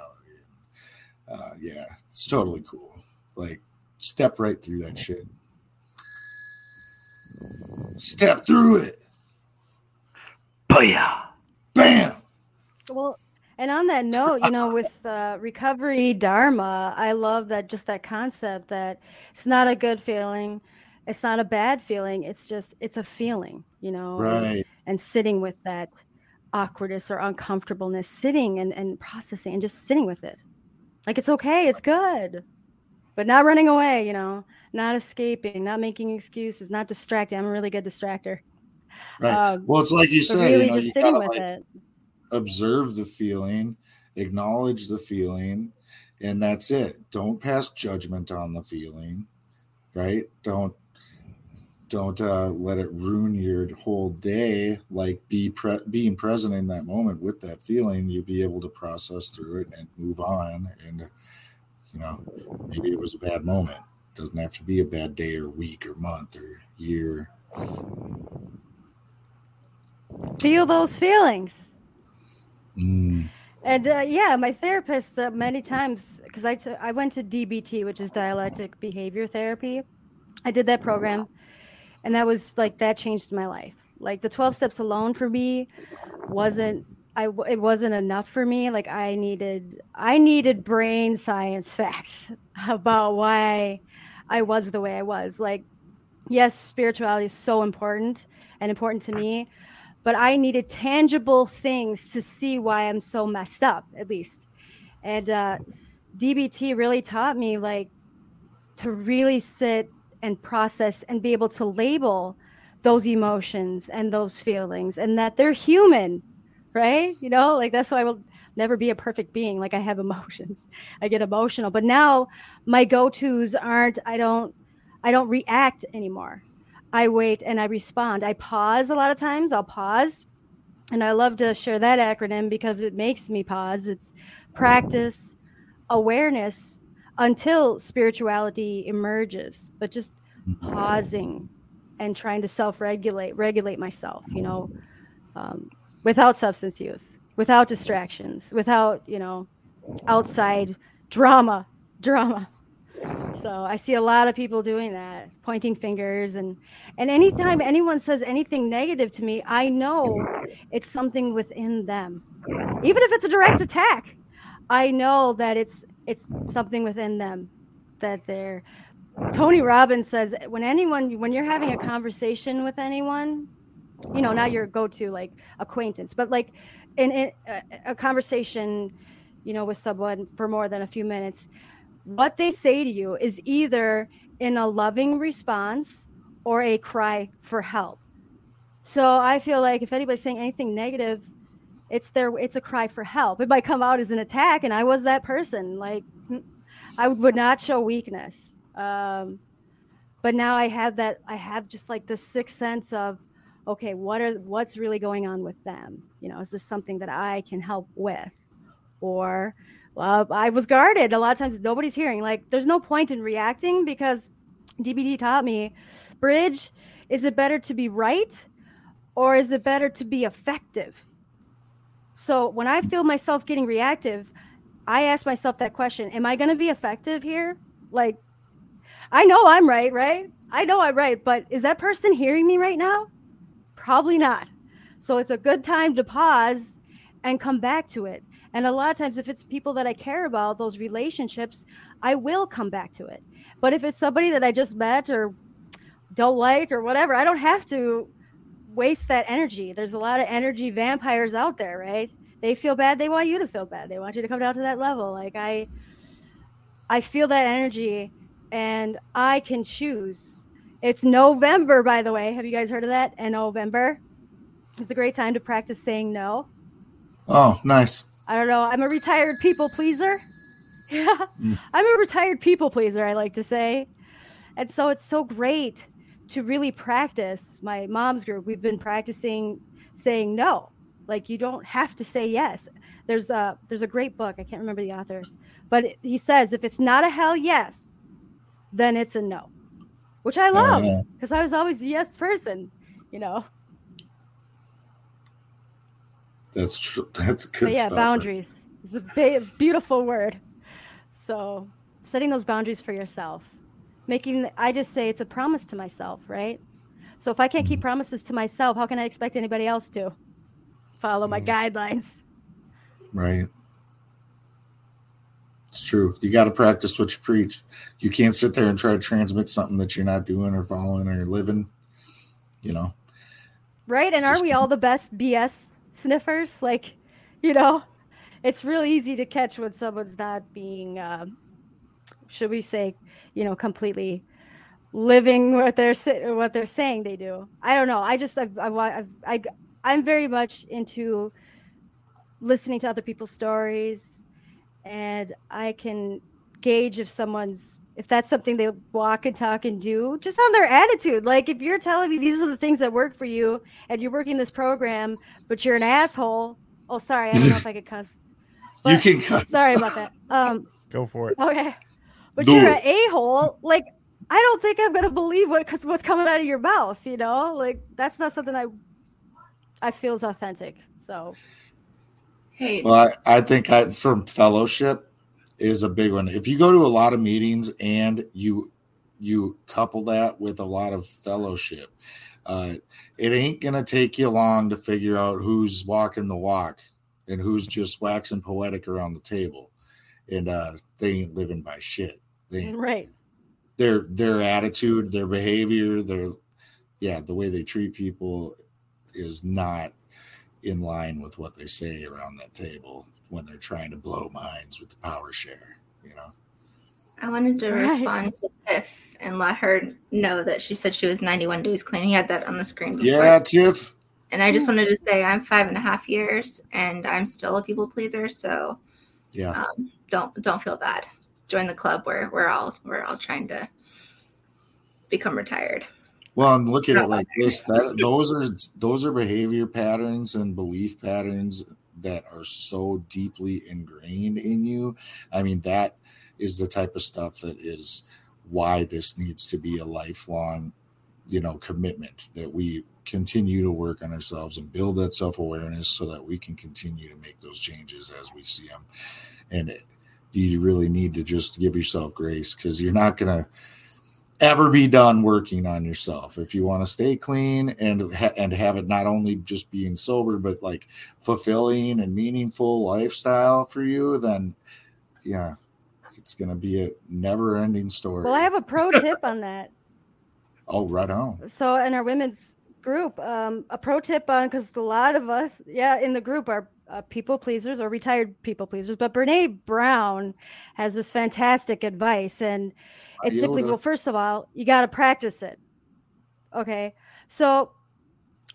S1: Uh, yeah, it's totally cool. Like, step right through that shit. Step through it.
S4: Booyah.
S1: Bam.
S3: Well, and on that note, you know, with uh, recovery dharma, I love that just that concept that it's not a good feeling, it's not a bad feeling. It's just it's a feeling, you know,
S1: right.
S3: and, and sitting with that awkwardness or uncomfortableness, sitting and, and processing and just sitting with it. Like it's okay, it's good but not running away, you know, not escaping, not making excuses, not distracting. I'm a really good distractor.
S1: Right. Um, well, it's like you said,
S3: really
S1: you know,
S3: just sitting
S1: gotta,
S3: with
S1: like,
S3: it.
S1: observe the feeling, acknowledge the feeling, and that's it. Don't pass judgment on the feeling, right? Don't don't uh, let it ruin your whole day. Like be pre- being present in that moment with that feeling, you'll be able to process through it and move on and you know, maybe it was a bad moment. It doesn't have to be a bad day or week or month or year.
S3: Feel those feelings.
S1: Mm.
S3: And uh, yeah, my therapist uh, many times because I, t- I went to DBT, which is dialectic behavior therapy. I did that program, and that was like that changed my life. Like the twelve steps alone for me wasn't I it wasn't enough for me. Like I needed I needed brain science facts about why I was the way I was. Like yes, spirituality is so important and important to me, but I needed tangible things to see why I'm so messed up at least. And uh DBT really taught me like to really sit and process and be able to label those emotions and those feelings and that they're human right? You know, like that's why I will never be a perfect being. Like I have emotions, I get emotional, but now my go tos aren't. I don't. I don't react anymore. I wait and I respond. I pause a lot of times. I'll pause. And I love to share that acronym because it makes me pause. It's practice awareness until spirituality emerges, but just pausing and trying to self regulate, regulate myself, you know, um, without substance use, without distractions, without, you know, outside drama, drama. So I see a lot of people doing that, pointing fingers and and anytime anyone says anything negative to me, I know it's something within them. Even if it's a direct attack, I know that it's it's something within them that they're Tony Robbins says when anyone when you're having a conversation with anyone, you know, not your go-to like acquaintance, but like in, in a, a conversation, you know, with someone for more than a few minutes, what they say to you is either in a loving response or a cry for help. So I feel like if anybody's saying anything negative, it's their it's a cry for help. It might come out as an attack, and I was that person. Like I would not show weakness. Um, but now I have that. I have just like the sixth sense of, okay, what are what's really going on with them? You know, is this something that I can help with, or well, I was guarded. A lot of times nobody's hearing. Like, there's no point in reacting because DBT taught me, Bridge, is it better to be right or is it better to be effective? So when I feel myself getting reactive, I ask myself that question Am I going to be effective here? Like, I know I'm right, right? I know I'm right, but is that person hearing me right now? Probably not. So it's a good time to pause and come back to it. And a lot of times, if it's people that I care about, those relationships, I will come back to it. But if it's somebody that I just met or don't like or whatever, I don't have to waste that energy. There's a lot of energy vampires out there, right? They feel bad. They want you to feel bad. They want you to come down to that level. Like I, I feel that energy, and I can choose. It's November, by the way. Have you guys heard of that? And November, it's a great time to practice saying no.
S1: Oh, nice.
S3: I don't know. I'm a retired people pleaser. Yeah. Mm. I'm a retired people pleaser, I like to say. And so it's so great to really practice. My mom's group, we've been practicing saying no. Like you don't have to say yes. There's a there's a great book. I can't remember the author, but he says if it's not a hell yes, then it's a no, which I love because uh, I was always a yes person, you know.
S1: That's true. That's good.
S3: But yeah, stuff. boundaries. It's a beautiful word. So setting those boundaries for yourself, making I just say it's a promise to myself, right? So if I can't keep mm-hmm. promises to myself, how can I expect anybody else to follow my mm. guidelines?
S1: Right. It's true. You got to practice what you preach. You can't sit there and try to transmit something that you're not doing or following or living. You know.
S3: Right. And are we all the best BS sniffers. Like, you know, it's really easy to catch when someone's not being, uh, should we say, you know, completely living what they're what they're saying they do. I don't know. I just I I I I'm very much into listening to other people's stories, and I can gauge if someone's if that's something they walk and talk and do just on their attitude. Like if you're telling me these are the things that work for you and you're working this program but you're an asshole oh sorry i don't know if i could cuss.
S1: You can cuss.
S3: sorry about that. Um
S2: go for it.
S3: okay but do you're an a-hole like i don't think i'm gonna believe what cause what's coming out of your mouth you know? Like that's not something i i feel is authentic so.
S5: Hey.
S1: Well i, I think i from fellowship is a big one. If you go to a lot of meetings and you you couple that with a lot of fellowship, uh, it ain't gonna take you long to figure out who's walking the walk and who's just waxing poetic around the table, and uh, they ain't living by shit. They
S3: right.
S1: Their their attitude, their behavior, their yeah, the way they treat people is not in line with what they say around that table when they're trying to blow minds with the power share, you know.
S5: I wanted to right. respond to Tiff and let her know that she said she was 91 days clean. He had that on the screen.
S1: Before. Yeah, Tiff.
S5: And I just wanted to say I'm five and a half years and I'm still a people pleaser. So
S1: yeah,
S5: um, don't don't feel bad. Join the club where we're all we're all trying to become retired.
S1: Well, I'm looking at like this: that those are those are behavior patterns and belief patterns that are so deeply ingrained in you. I mean, that is the type of stuff that is why this needs to be a lifelong, you know, commitment that we continue to work on ourselves and build that self awareness so that we can continue to make those changes as we see them. And it, you really need to just give yourself grace because you're not gonna ever be done working on yourself. If you want to stay clean and ha- and have it not only just being sober but like fulfilling and meaningful lifestyle for you then yeah it's going to be a never ending story.
S3: Well, I have a pro tip on that.
S1: oh right on.
S3: So in our women's group, um, a pro tip on because a lot of us, yeah, in the group are uh, people pleasers or retired people pleasers. But Brene Brown has this fantastic advice, and it's simply well, first of all, you got to practice it. Okay, so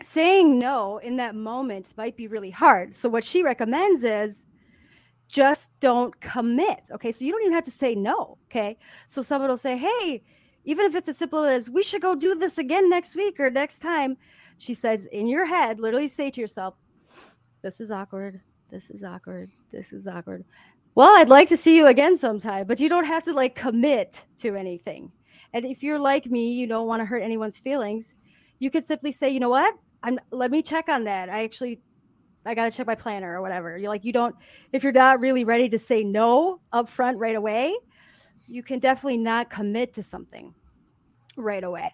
S3: saying no in that moment might be really hard. So what she recommends is just don't commit. Okay, so you don't even have to say no. Okay, so someone will say, "Hey." even if it's as simple as we should go do this again next week or next time she says in your head literally say to yourself this is awkward. This is awkward. This is awkward. Well i'd like to see you again sometime but you don't have to like commit to anything. And if you're like me you don't want to hurt anyone's feelings you could simply say you know what? I'm let me check on that. I actually i gotta check my planner or whatever. You're like you don't if you're not really ready to say no up front right away you can definitely not commit to something right away.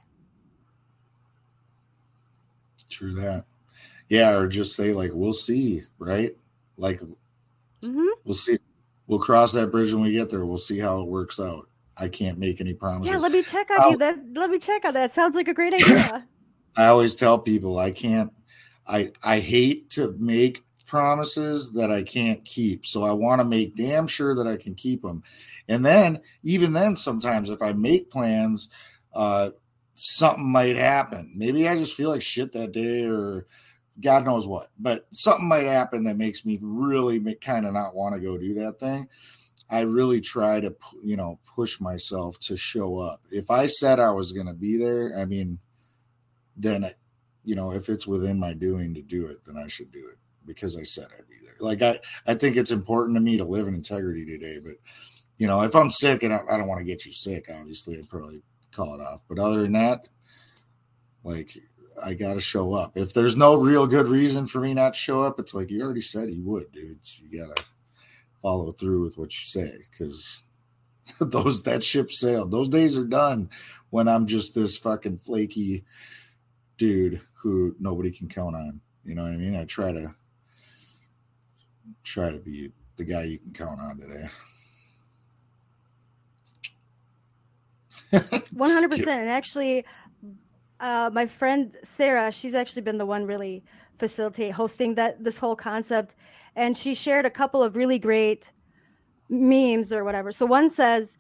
S1: true that yeah or just say like we'll see right like
S3: hmm
S1: we'll see we'll cross that bridge when we get there we'll see how it works out i can't make any promises
S3: Yeah, let me check on
S1: Oh.
S3: you. That let me check on that. Sounds like a great idea.
S1: I always tell people I can't I I hate to make promises that I can't keep. So I want to make damn sure that I can keep them. And then even then sometimes if I make plans uh something might happen. Maybe I just feel like shit that day or God knows what. But something might happen that makes me really kind of not want to go do that thing. I really try to, you know, push myself to show up. If I said I was going to be there, I mean, then you know if it's within my doing to do it then i should do it because i said i'd be there like i i think it's important to me to live in integrity today but you know if i'm sick and i, I don't want to get you sick obviously i'd probably call it off but other than that like i gotta show up if there's no real good reason for me not to show up it's like you already said you would dude So you gotta follow through with what you say because those that ship sailed those days are done when i'm just this fucking flaky dude who nobody can count on. You know what I mean? I try to try to be the guy you can count on today.
S3: One hundred percent. And actually, uh, my friend Sarah, she's actually been the one really facilitate hosting that this whole concept, and she shared a couple of really great memes or whatever. So one says,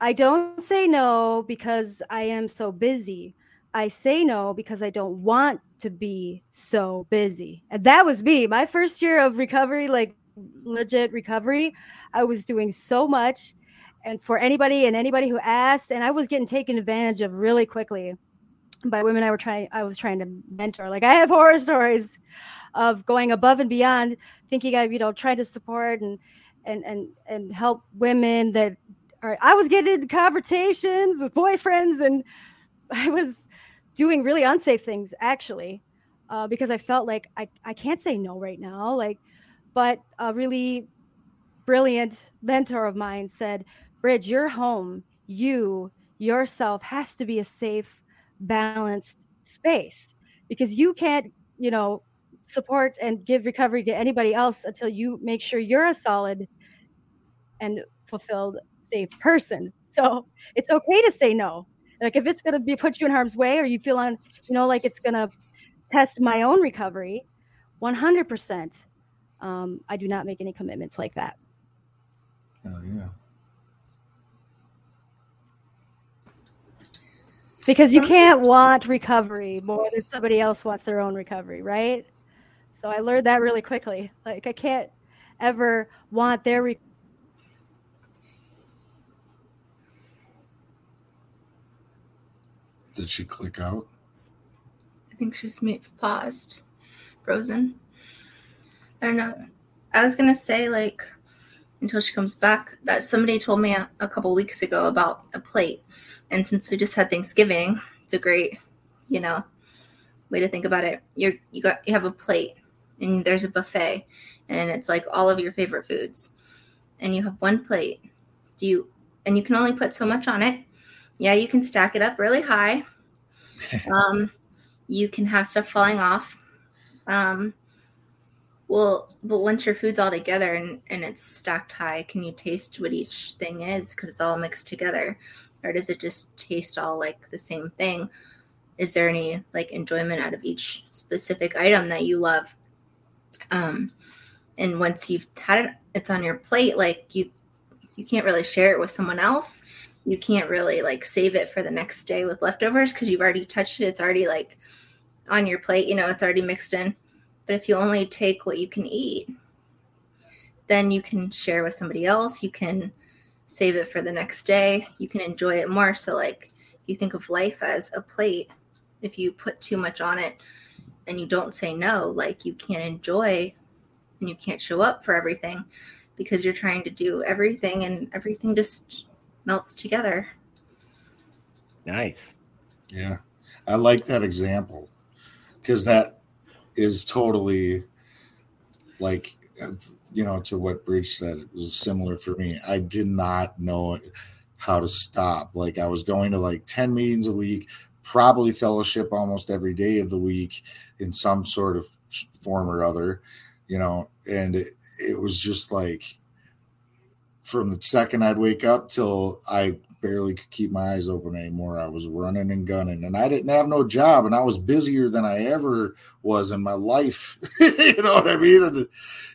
S3: "I don't say no because I am so busy. I say no because I don't want to be so busy." And that was me. My first year of recovery, like legit recovery, I was doing so much and for anybody and anybody who asked and i was getting taken advantage of really quickly by women i were trying i was trying to mentor like i have horror stories of going above and beyond thinking i you know trying to support and and and and help women that are i was getting into confrontations with boyfriends and i was doing really unsafe things actually uh, because i felt like I, I can't say no right now like but a really brilliant mentor of mine said Bridge, your home, you yourself has to be a safe, balanced space because you can't, you know, support and give recovery to anybody else until you make sure you're a solid and fulfilled, safe person. So it's okay to say no. Like if it's gonna be put you in harm's way or you feel on, you know, like it's gonna test my own recovery, 100%. Um, I do not make any commitments like that.
S1: Hell yeah.
S3: Because you can't want recovery more than somebody else wants their own recovery right so i learned that really quickly like i can't ever want their recovery.
S1: Did she click out?
S5: I think she's paused, frozen. I don't know. I was gonna say like until she comes back that somebody told me a, a couple weeks ago about a plate, and since we just had Thanksgiving, it's a great, you know, way to think about it. You're you got you have a plate and there's a buffet, and it's like all of your favorite foods, and you have one plate, do you and you can only put so much on it. Yeah, you can stack it up really high. um, you can have stuff falling off. Um, well, but once your food's all together and, and it's stacked high, can you taste what each thing is because it's all mixed together? Or does it just taste all like the same thing? Is there any like enjoyment out of each specific item that you love? Um, and once you've had it, it's on your plate, like you you can't really share it with someone else. You can't really like save it for the next day with leftovers because you've already touched it. It's already like on your plate, you know, it's already mixed in. But if you only take what you can eat, then you can share with somebody else. You can save it for the next day. You can enjoy it more. So, like, you think of life as a plate. If you put too much on it and you don't say no, like, you can't enjoy and you can't show up for everything because you're trying to do everything and everything just melts together.
S4: Nice.
S1: Yeah. I like that example because that is totally like, you know, to what Bridge said, it was similar for me. I did not know how to stop. Like, I was going to like 10 meetings a week, probably fellowship almost every day of the week in some sort of form or other, you know, and it, it was just like from the second I'd wake up till I barely could keep my eyes open anymore. I was running and gunning, and I didn't have no job, and I was busier than I ever was in my life. you know what I mean? And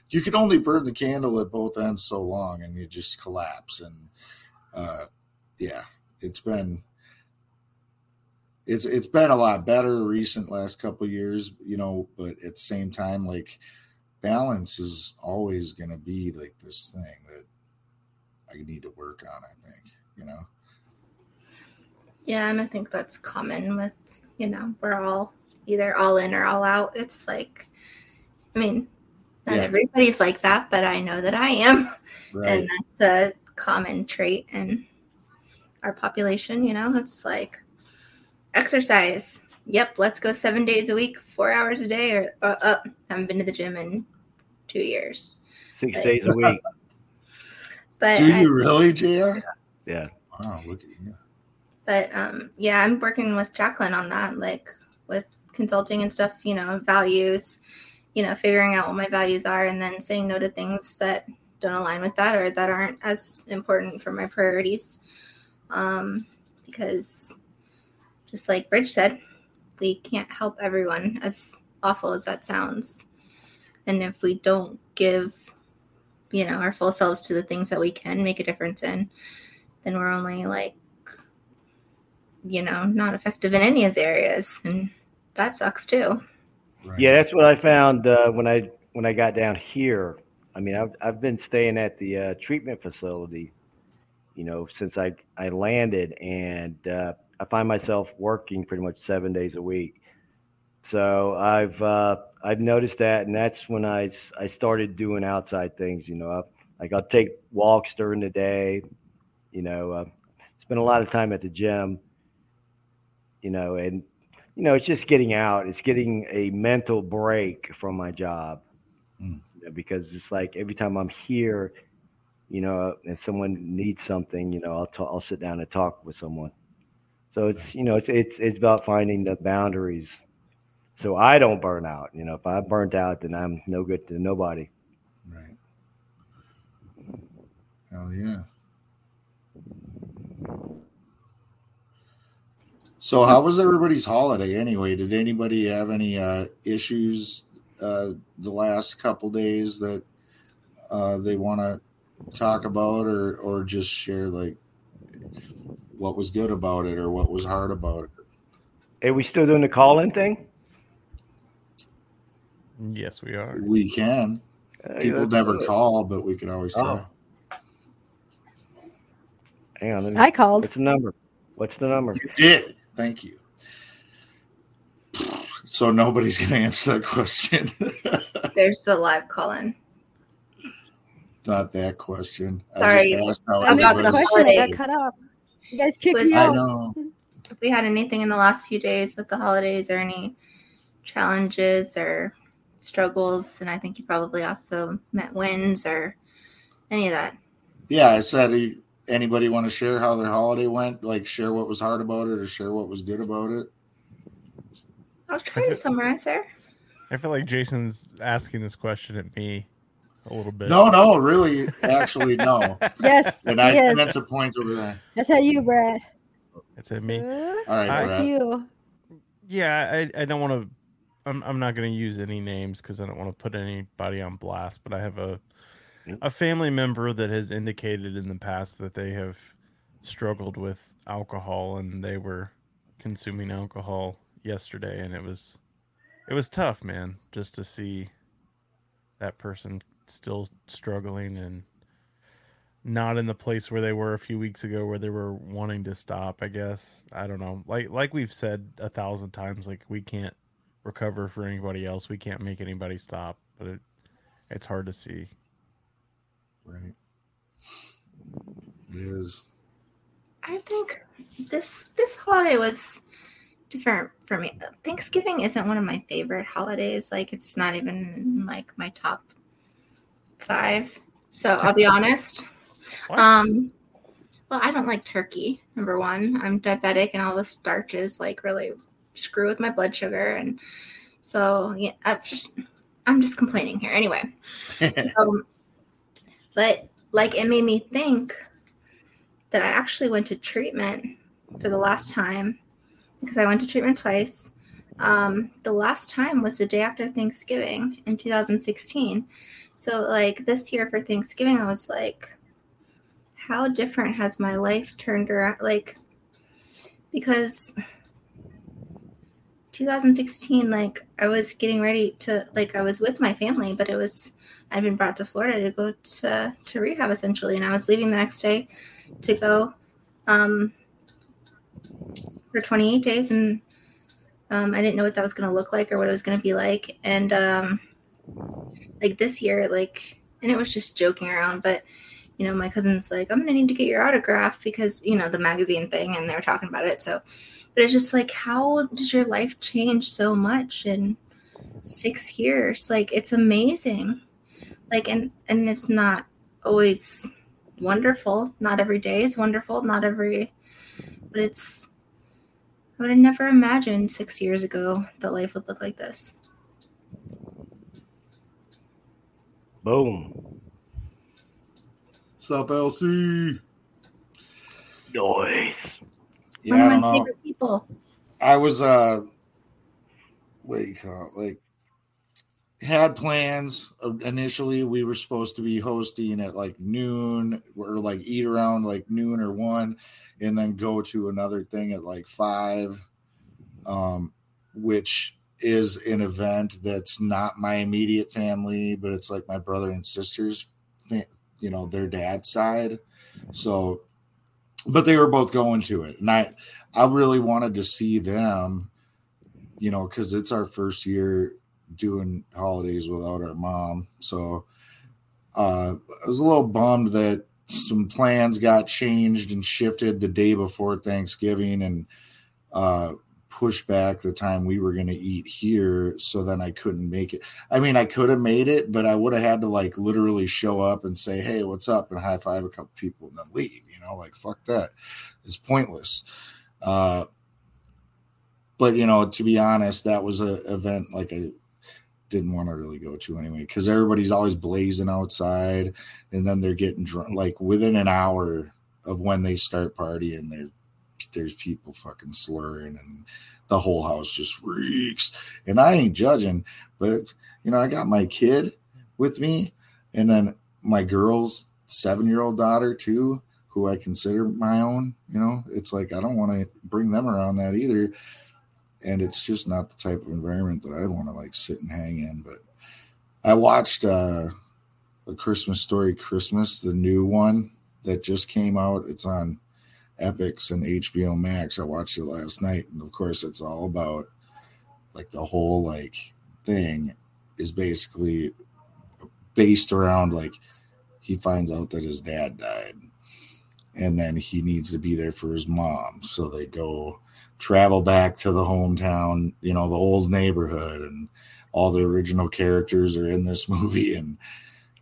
S1: you can only burn the candle at both ends so long, and you just collapse. And uh, yeah, it's been it's it's been a lot better recent last couple years, you know. But at the same time, like balance is always going to be like this thing that I need to work on. I think you know.
S5: Yeah, and I think that's common with you know we're all either all in or all out. It's like, I mean, not
S1: Yeah.
S5: everybody's like that, but I know that I am,
S1: Right.
S5: and that's a common trait in our population. You know, it's like exercise. Yep, let's go seven days a week, four hours a day, or uh, uh, haven't been to the gym in two years.
S4: Six
S5: Right.
S4: days a week.
S5: But
S1: Do
S5: I-
S1: you really, Jr?
S4: Yeah.
S1: Wow, look at you.
S5: But um yeah i'm working with jacqueline on that like with consulting and stuff you know values you know figuring out what my values are and then saying no to things that don't align with that or that aren't as important for my priorities. Um because just like bridge said we can't help everyone as awful as that sounds. And if we don't give you know our full selves to the things that we can make a difference in then we're only like you know, not effective in any of the areas, and that sucks too.
S1: Right.
S4: Yeah, that's what I found uh, when I when I got down here. I mean, I've I've been staying at the uh, treatment facility, you know, since I I landed, and uh, I find myself working pretty much seven days a week. So I've uh, I've noticed that, and that's when I, I started doing outside things. You know, I, like I'll take walks during the day. You know, uh, spend a lot of time at the gym. You know, and you know, it's just getting out. It's getting a mental break from my job
S1: Mm.
S4: You know, because it's like every time I'm here, you know, and someone needs something, you know, I'll ta- I'll sit down and talk with someone. So it's you know, it's it's it's about finding the boundaries, so I don't burn out. You know, if I'm burnt out, then I'm no good to nobody.
S1: Right. Hell yeah. So how was everybody's holiday anyway? Did anybody have any uh, issues uh, the last couple days that uh, they want to talk about or or just share like what was good about it or what was hard about it?
S4: Are we still doing the call-in thing?
S2: Yes, we are.
S1: We can.
S4: Uh,
S1: People
S4: let's
S1: never
S4: do
S1: call, but we can always try.
S4: Oh. Hang on. Me,
S3: I called.
S4: what's the number? What's the number?
S1: You did. Thank you. So nobody's going to answer that question.
S5: There's the live call in.
S1: Not that question. I
S5: Sorry.
S1: just asked how
S3: I missed the
S5: About the
S1: everybody-
S3: question. I got cut off. You guys kicked
S5: Was-
S3: me
S1: I
S3: out.
S1: know.
S5: If we had anything in the last few days with the holidays or any challenges or struggles, and I think you probably also met wins or any of that.
S1: yeah, I said, anybody want to share how their holiday went? Like, share what was hard about it or share what was good about it?
S5: I'll try to summarize there.
S2: I feel like Jason's asking this question at me a little bit.
S1: No, no, really, actually, no.
S3: Yes,
S1: And I
S3: yes.
S1: meant to point over there.
S3: That's how you, Brad.
S2: That's at me.
S1: All right,
S2: I
S3: That's
S1: Brad.
S3: you.
S2: Yeah, I, I don't want to. I'm I'm not going to use any names because I don't want to put anybody on blast. But I have a
S4: Yep.
S2: A family member that has indicated in the past that they have struggled with alcohol and they were consuming alcohol yesterday, and it was it was tough, man, just to see that person still struggling and not in the place where they were a few weeks ago where they were wanting to stop i guess. I don't know. Like like we've said a thousand times like we can't recover for anybody else. We can't make anybody stop but it it's hard to see
S1: Right. It is.
S5: I think this this holiday was different for me. Thanksgiving isn't one of my favorite holidays. Like it's not even like my top five. So I'll be honest.
S2: What?
S5: Um well, I don't like turkey, number one. I'm diabetic and all the starches like really screw with my blood sugar and so yeah, I'm just I'm just complaining here. Anyway. Um, but like it made me think that I actually went to treatment for the last time because I went to treatment twice. Um, the last time was the day after Thanksgiving in 2016. So, like this year for Thanksgiving, I was like, how different has my life turned around? Like, because 2016, like I was getting ready to, like, I was with my family, but it was, I'd been brought to Florida to go to, to rehab essentially. And I was leaving the next day to go um, for 28 days. And um, I didn't know what that was going to look like or what it was going to be like. And um, like this year, like, and it was just joking around, but you know, my cousin's like, I'm going to need to get your autograph because, you know, the magazine thing and they were talking about it. So, but it's just like, how does your life change so much in six years? Like, it's amazing. Like, and, and it's not always wonderful. Not every day is wonderful. Not every, but it's, I would have never imagined six years ago that life would look like this.
S4: Boom.
S1: What's up, LC?
S4: Noise.
S1: Yeah,
S5: One
S1: I
S5: of
S1: don't
S5: my
S1: know.
S5: favorite people.
S1: I was uh what do you call it? Like had plans. Uh, initially we were supposed to be hosting at like noon or like eat around like noon or one and then go to another thing at like five um which is an event that's not my immediate family but it's like my brother and sister's you know their dad's side. So but they were both going to it and i I really wanted to see them, you know, because it's our first year doing holidays without our mom. So uh, I was a little bummed that some plans got changed and shifted the day before Thanksgiving and uh, pushed back the time we were going to eat here. So then I couldn't make it. I mean, I could have made it, but I would have had to like literally show up and say, hey, what's up? And high five a couple people and then leave, you know, like fuck that. It's pointless. Uh, but you know, to be honest, that was an event like I didn't want to really go to anyway because everybody's always blazing outside, and then they're getting drunk. Like within an hour of when they start partying, there there's people fucking slurring, and the whole house just reeks. And I ain't judging, but you know, I got my kid with me, and then my girl's seven year old daughter too who I consider my own. You know, it's like I don't want to bring them around that either. And it's just not the type of environment that I want to like sit and hang in. But I watched uh a Christmas story Christmas, the new one that just came out. It's on Epics and HBO Max. I watched it last night, and of course it's all about like the whole like thing is basically based around like he finds out that his dad died and then he needs to be there for his mom. So they go travel back to the hometown, you know, the old neighborhood, and all the original characters are in this movie. And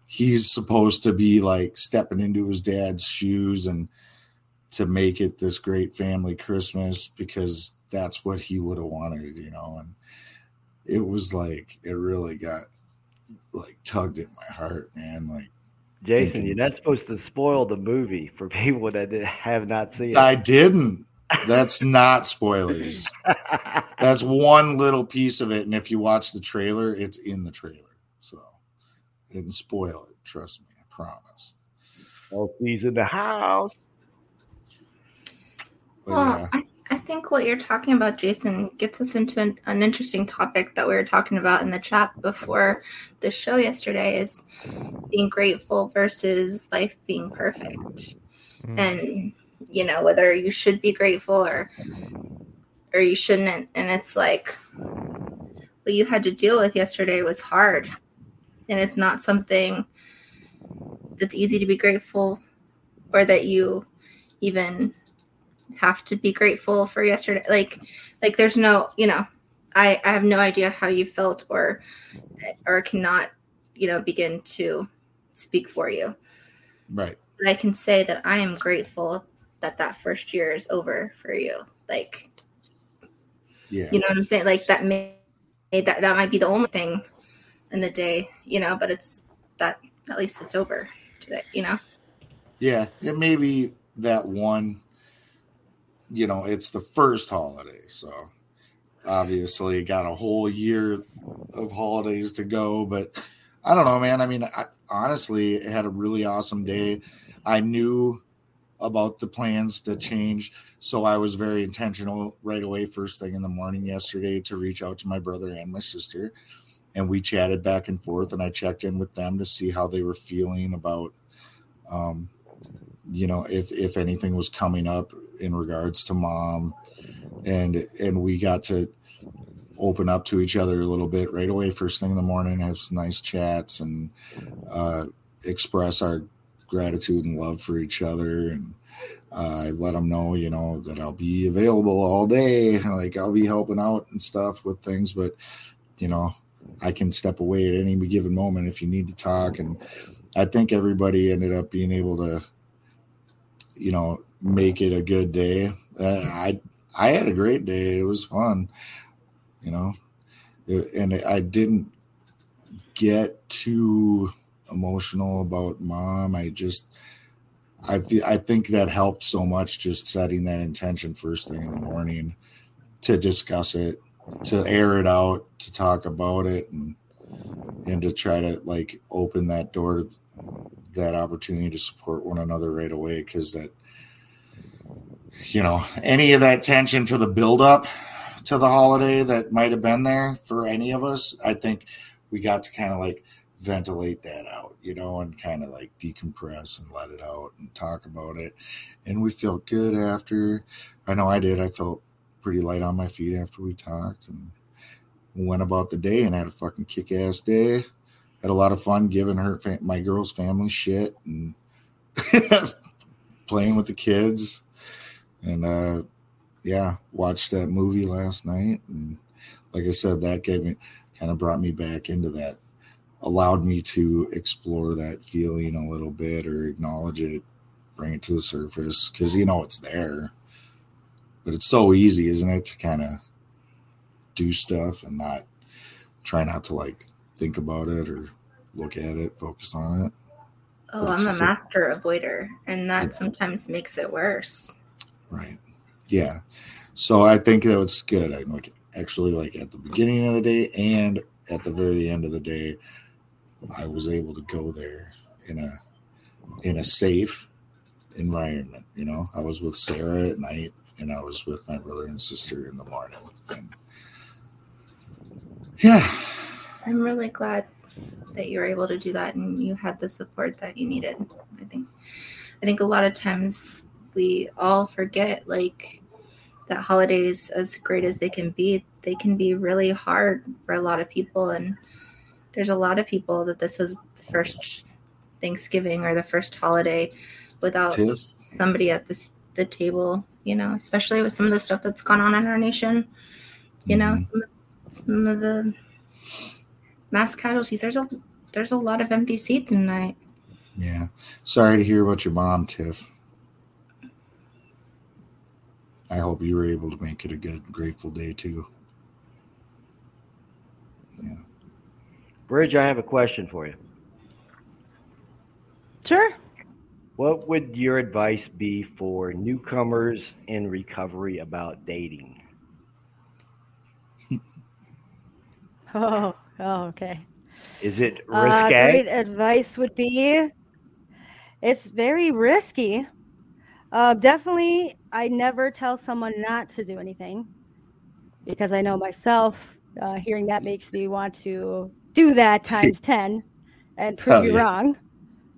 S1: he's supposed to be like stepping into his dad's shoes and to make it this great family Christmas because that's what he would have wanted, you know. And it was like it really got like tugged at my heart, man. Like
S4: Jason,
S1: thinking-
S4: you're not supposed to spoil the movie for people that have not seen it.
S1: I didn't. That's not spoilers. That's one little piece of it. And if you watch the trailer, it's in the trailer. So I didn't spoil it. Trust me, I promise.
S4: He's in the house.
S1: But
S5: Well,
S1: yeah,
S5: I, I think what you're talking about, Jason, gets us into an, an interesting topic that we were talking about in the chat before the show yesterday is being grateful versus life being perfect.
S2: Mm.
S5: And you know, whether you should be grateful or or you shouldn't. And it's like what you had to deal with yesterday was hard. And it's not something that's easy to be grateful or that you even have to be grateful for yesterday like like there's no you know i i have no idea how you felt or or cannot you know begin to speak for you
S1: right.
S5: but i can say that i am grateful that that first year is over for you like
S1: Yeah.
S5: you know what i'm saying like that may that that might be the only thing in the day you know but it's that at least it's over today you know
S1: Yeah. It may be that one, you know, it's the first holiday. So obviously got a whole year of holidays to go. But I don't know, man. I mean, I honestly had a really awesome day. I knew about the plans to change. So I was very intentional right away, first thing in the morning yesterday, to reach out to my brother and my sister. And we chatted back and forth, and I checked in with them to see how they were feeling about, um, you know, if if anything was coming up in regards to mom, and and we got to open up to each other a little bit right away, first thing in the morning, have some nice chats, and uh, express our gratitude and love for each other and uh, I let them know, you know, that I'll be available all day. Like I'll be helping out and stuff with things, but you know, I can step away at any given moment if you need to talk. And I think everybody ended up being able to, you know, make it a good day. Uh, I I had a great day. It was fun, you know, It- and I didn't get too emotional about mom. I just I feel, I think that helped so much just setting that intention first thing in the morning to discuss it, to air it out, to talk about it and and to try to like open that door to that opportunity to support one another right away cuz that you know, any of that tension for the build up to the holiday that might have been there for any of us, I think we got to kind of like ventilate that out, you know, and kind of like decompress and let it out and talk about it. And we felt good after. I know I did. I felt pretty light on my feet after we talked and went about the day and had a fucking kick ass day. Had a lot of fun giving her fa- my girl's family shit and playing with the kids. And uh yeah, watched that movie last night and like I said, that gave me kind of brought me back into that allowed me to explore that feeling a little bit or acknowledge it, bring it to the surface because you know it's there. But it's so easy, isn't it, to kind of do stuff and not try not to like think about it or look at it, focus on it.
S5: oh i'm a
S1: so-
S5: master avoider and that sometimes makes it worse
S1: Right. Yeah. So I think that was good. I like actually like at the beginning of the day and at the very end of the day, I was able to go there in a in a safe environment. You know, I was with Sarah at night and I was with my brother and sister in the morning. And yeah.
S5: I'm really glad that you were able to do that and you had the support that you needed. I think I think a lot of times we all forget like that holidays as great as they can be, they can be really hard for a lot of people and there's a lot of people that this was the first Thanksgiving or the first holiday without
S1: Tiff.
S5: somebody at this the table, you know, especially with some of the stuff that's gone on in our nation. You know,
S1: Mhm.
S5: some, of, some of the mass casualties. There's a there's a lot of empty seats tonight.
S1: Yeah. Sorry to hear about your mom, Tiff. I hope you were able to make it a good, grateful day too. Yeah.
S4: Bridge, I have a question for you.
S3: Sure.
S4: What would your advice be for newcomers in recovery about dating?
S3: Oh, oh okay.
S4: Is it
S3: Uh,
S4: risque?
S3: great advice would be it's very risky. Uh, definitely, I never tell someone not to do anything because I know myself. Uh, hearing that makes me want to do that times 10 and prove
S1: Oh,
S3: you
S1: yeah.
S3: wrong.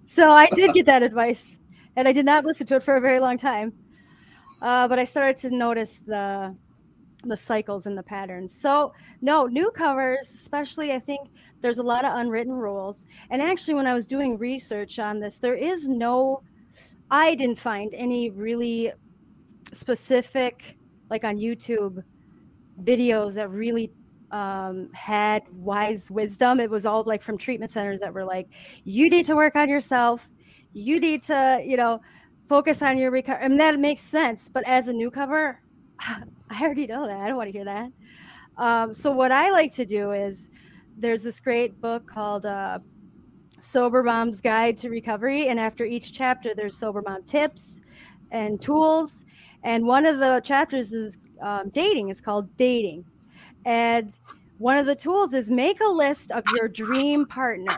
S3: So I did get that advice and I did not listen to it for a very long time. Uh, but I started to notice the the cycles and the patterns. So no, newcomers, especially I think there's a lot of unwritten rules. And actually, when I was doing research on this, there is no, I didn't find any really specific, like on YouTube, videos that really um, had wise wisdom. It was all like from treatment centers that were like, you need to work on yourself. You need to, you know, focus on your recovery. And that makes sense. But as a newcomer, I already know that. I don't want to hear that. Um, so what I like to do is there's this great book called uh, Sober Mom's Guide to Recovery, and after each chapter, there's sober mom tips and tools. And one of the chapters is um, dating. It's called dating, and one of the tools is make a list of your dream partner.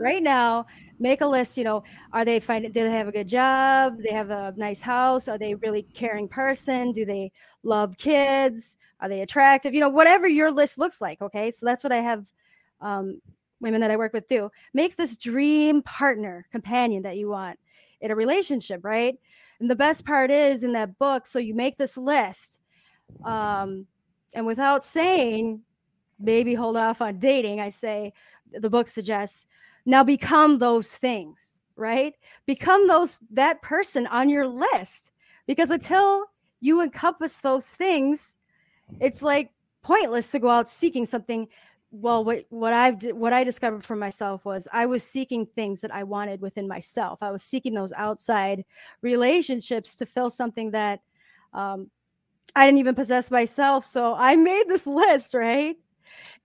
S3: Right now, make a list. You know, are they find do they have a good job? They have a nice house? Are they really caring person? Do they love kids? Are they attractive? You know, whatever your list looks like. Okay. So that's what I have um, women that I work with do. Make this dream partner, companion that you want in a relationship, right? And the best part is in that book. So you make this list. Um, and without saying, maybe hold off on dating, I say the book suggests now become those things, right? Become those that person on your list. Because until you encompass those things, it's like pointless to go out seeking something well what what i've what i discovered for myself was i was seeking things that i wanted within myself i was seeking those outside relationships to fill something that um, i didn't even possess myself so i made this list right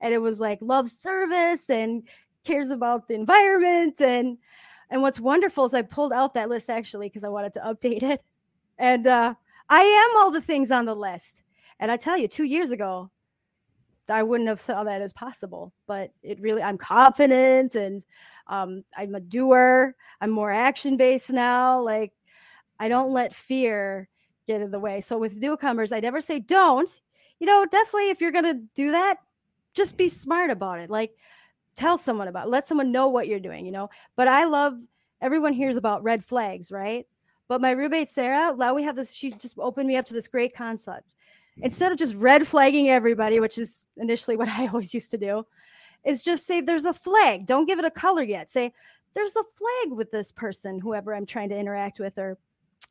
S3: and it was like love service and cares about the environment and and what's wonderful is i pulled out that list actually because i wanted to update it and uh i am all the things on the list and i tell you two years ago I wouldn't have saw that as possible, but it really, I'm confident and um, I'm a doer. I'm more action based now. Like, I don't let fear get in the way. So, with newcomers, I never say don't. You know, definitely if you're going to do that, just be smart about it. Like, tell someone about it. Let someone know what you're doing, you know. But I love, everyone hears about red flags, right? But my roommate, Sarah, now we have this, she just opened me up to this great concept instead of just red flagging everybody, which is initially what I always used to do, is just say there's a flag. Don't give it a color yet. Say there's a flag with this person, whoever I'm trying to interact with or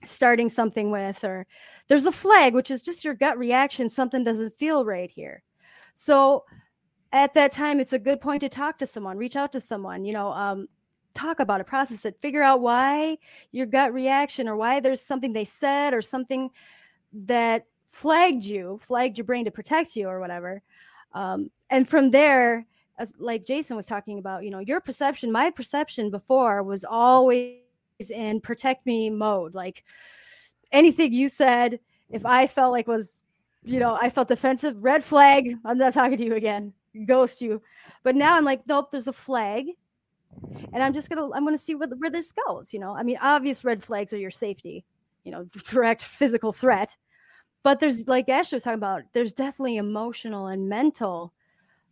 S3: starting something with, or there's a flag, which is just your gut reaction. Something doesn't feel right here. So at that time, it's a good point to talk to someone, reach out to someone, you know, um, talk about it, process it, figure out why your gut reaction or why there's something they said or something that flagged you, flagged your brain to protect you or whatever. Um, and from there, as like Jason was talking about, you know, your perception, my perception before was always in protect me mode. Like anything you said, if I felt like was, you know, I felt defensive, red flag, I'm not talking to you again, ghost you. But now I'm like, nope, there's a flag. And I'm just gonna, I'm gonna see where, where this goes. You know, I mean, obvious red flags are your safety, you know, direct physical threat but there's like Ashley was talking about, there's definitely emotional and mental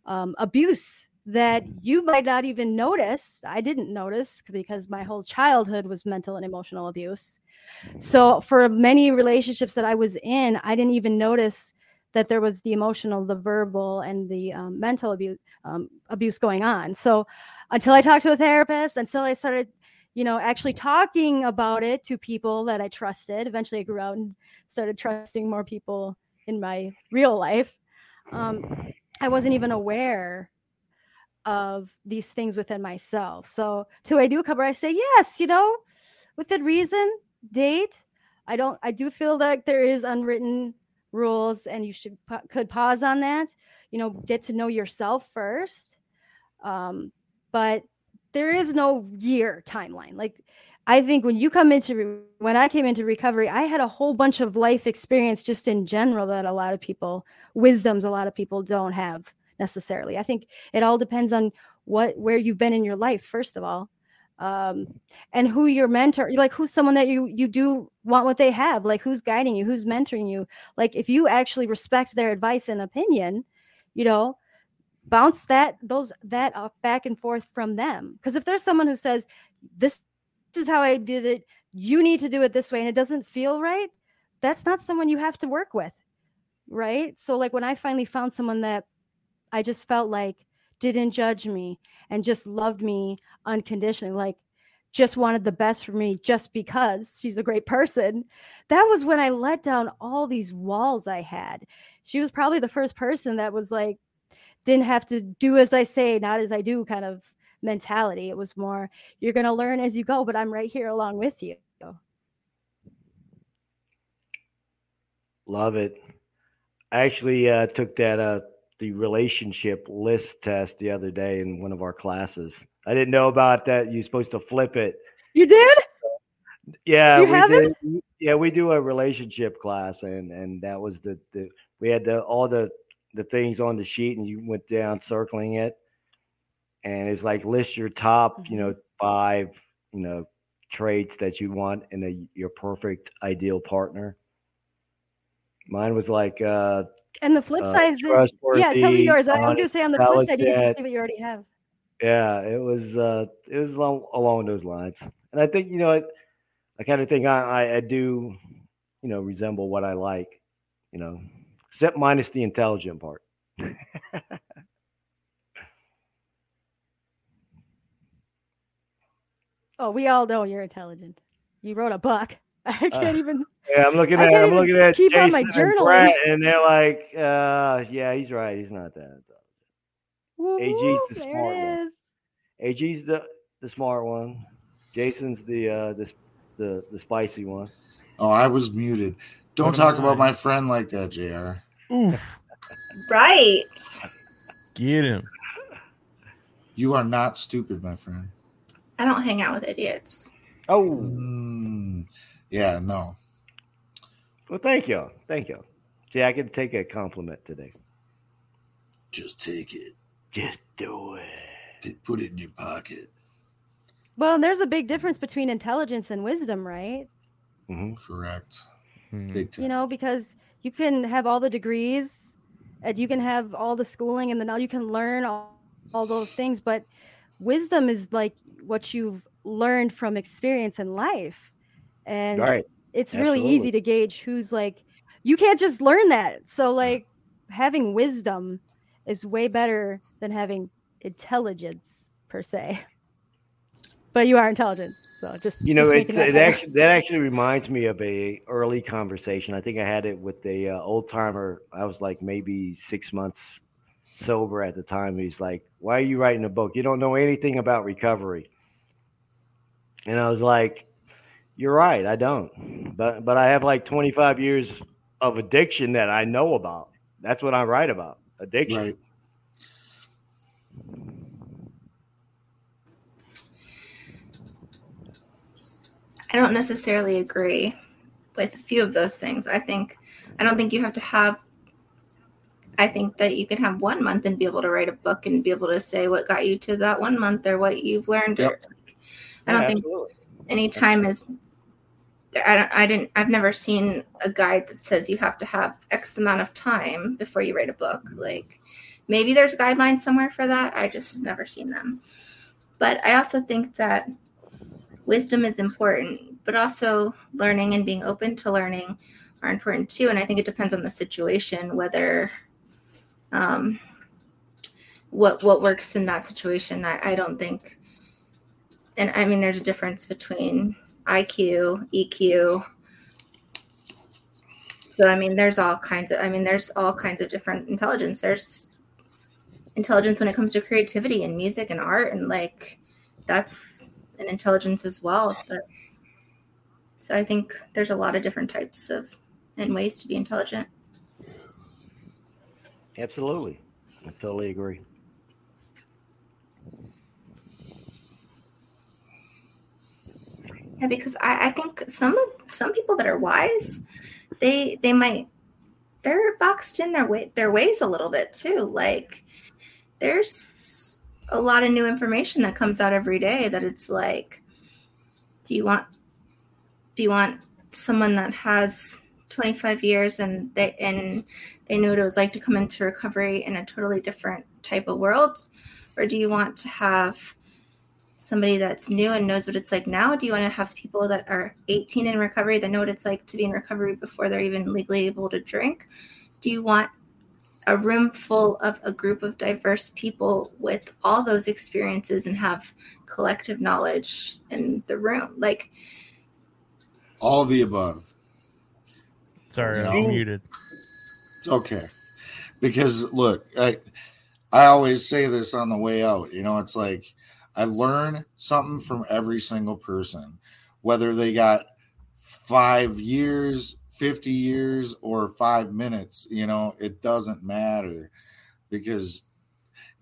S3: um, abuse that you might not even notice. I didn't notice because my whole childhood was mental and emotional abuse. So for many relationships that I was in, I didn't even notice that there was the emotional, the verbal, and the um, mental abuse um, abuse going on. So until I talked to a therapist, until I started you know, actually talking about it to people that I trusted. Eventually, I grew out and started trusting more people in my real life. Um, I wasn't even aware of these things within myself. So, to I do cover, I say yes, you know, within reason, date. I don't. I do feel like there is unwritten rules, and you should could pause on that. You know, get to know yourself first. Um, but there is no year timeline. Like I think when you come into when I came into recovery, I had a whole bunch of life experience just in general that a lot of people wisdoms a lot of people don't have necessarily. I think it all depends on what where you've been in your life first of all. Um, and who your mentor like who's someone that you you do want what they have like who's guiding you who's mentoring you like if you actually respect their advice and opinion you know bounce that those that off back and forth from them because if there's someone who says this is how I did it. You need to do it this way. And it doesn't feel right. That's not someone you have to work with. Right. So, like, when I finally found someone that I just felt like didn't judge me and just loved me unconditionally, like, just wanted the best for me just because she's a great person. That was when I let down all these walls I had. She was probably the first person that was like, didn't have to do as I say, not as I do kind of mentality. It was more, you're going to learn as you go, but I'm right here along with you.
S4: Love it. I actually uh, took that uh, the relationship list test the other day in one of our classes. I didn't know about that. You're supposed to flip it.
S3: You did?
S4: Yeah,
S3: you
S4: we did. Yeah, we do a relationship class, and and that was the the we had the all the the things on the sheet, and you went down circling it, and it's like list your top, you know, mm-hmm. five, you know, traits that you want in a your perfect ideal partner. Mine was like uh
S3: and the flip uh, side is yeah, tell me yours. I was gonna say on the flip side, you get to see what you already have.
S4: Yeah, it was uh it was along, along those lines. And I think, you know, I, I kind of think I, I, I do, you know, resemble what I like, you know, except minus the intelligent part.
S3: Oh, we all know you're intelligent. You wrote a book. I can't uh, even.
S4: Yeah, I'm looking at. I'm looking at keep Jason on my journal, and, and, they're like, uh, "Yeah, he's right. He's not that." Woo, AG's the smart one. AG's the the smart one. Jason's the uh the the the spicy one.
S1: Oh, I was muted. Don't talk about my friend like that, JR.
S5: Right.
S2: Get him.
S1: You are not stupid, my friend.
S5: I don't hang out with idiots.
S4: Oh,
S1: mm, yeah, no.
S4: Well, thank you, thank you. See, I can take a compliment today.
S1: Just take it.
S4: Just do it.
S1: Put it in your pocket.
S3: Well, there's a big difference between intelligence and wisdom, right?
S1: Mm-hmm. Correct.
S3: Mm-hmm. You know, because you can have all the degrees, and you can have all the schooling, and then you can learn all, all those things, but wisdom is like what you've learned from experience in life and right. it's Absolutely. really easy to gauge who's like you can't just learn that so like having wisdom is way better than having intelligence per se but you are intelligent so just
S4: you know
S3: just
S4: it actually that actually reminds me of a early conversation i think i had it with a uh, old timer i was like maybe six months sober at the time. He's like, Why are you writing a book? You don't know anything about recovery. And I was like, You're right, I don't. But but I have like 25 years of addiction that I know about. That's what I write about. Addiction. Right.
S5: I don't necessarily agree with a few of those things. I think I don't think you have to have I think that you can have one month and be able to write a book and be able to say what got you to that one month or what you've learned. Yep. I don't yeah, think absolutely. any time is. I. I didn't. I've never seen a guide that says you have to have X amount of time before you write a book. Like maybe there's guidelines somewhere for that. I just have never seen them. But I also think that wisdom is important, but also learning and being open to learning are important too. And I think it depends on the situation whether um, what what works in that situation. I, I don't think, and I mean, there's a difference between IQ, EQ. So I mean, there's all kinds of. I mean, there's all kinds of different intelligence. There's intelligence when it comes to creativity and music and art and like that's an intelligence as well but so i think there's a lot of different types of and ways to be intelligent
S4: Absolutely. I totally agree.
S5: Yeah because i, I think some of some people that are wise they they might they're boxed in their way their ways a little bit too. Like there's a lot of new information that comes out every day that it's like do you want do you want someone that has 25 years and they and they knew what it was like to come into recovery in a totally different type of world? Or do you want to have somebody that's new and knows what it's like now do you want to have people that are 18 in recovery that know what it's like to be in recovery before they're even legally able to drink do you want a room full of a group of diverse people with all those experiences and have collective knowledge in the room like
S1: All of the above.
S2: Sorry, I
S1: No.
S2: was muted.
S1: It's okay. Because look, I I always say this on the way out. You know, it's like I learn something from every single person, whether they got five years, 50 years, or five minutes, you know, it doesn't matter. Because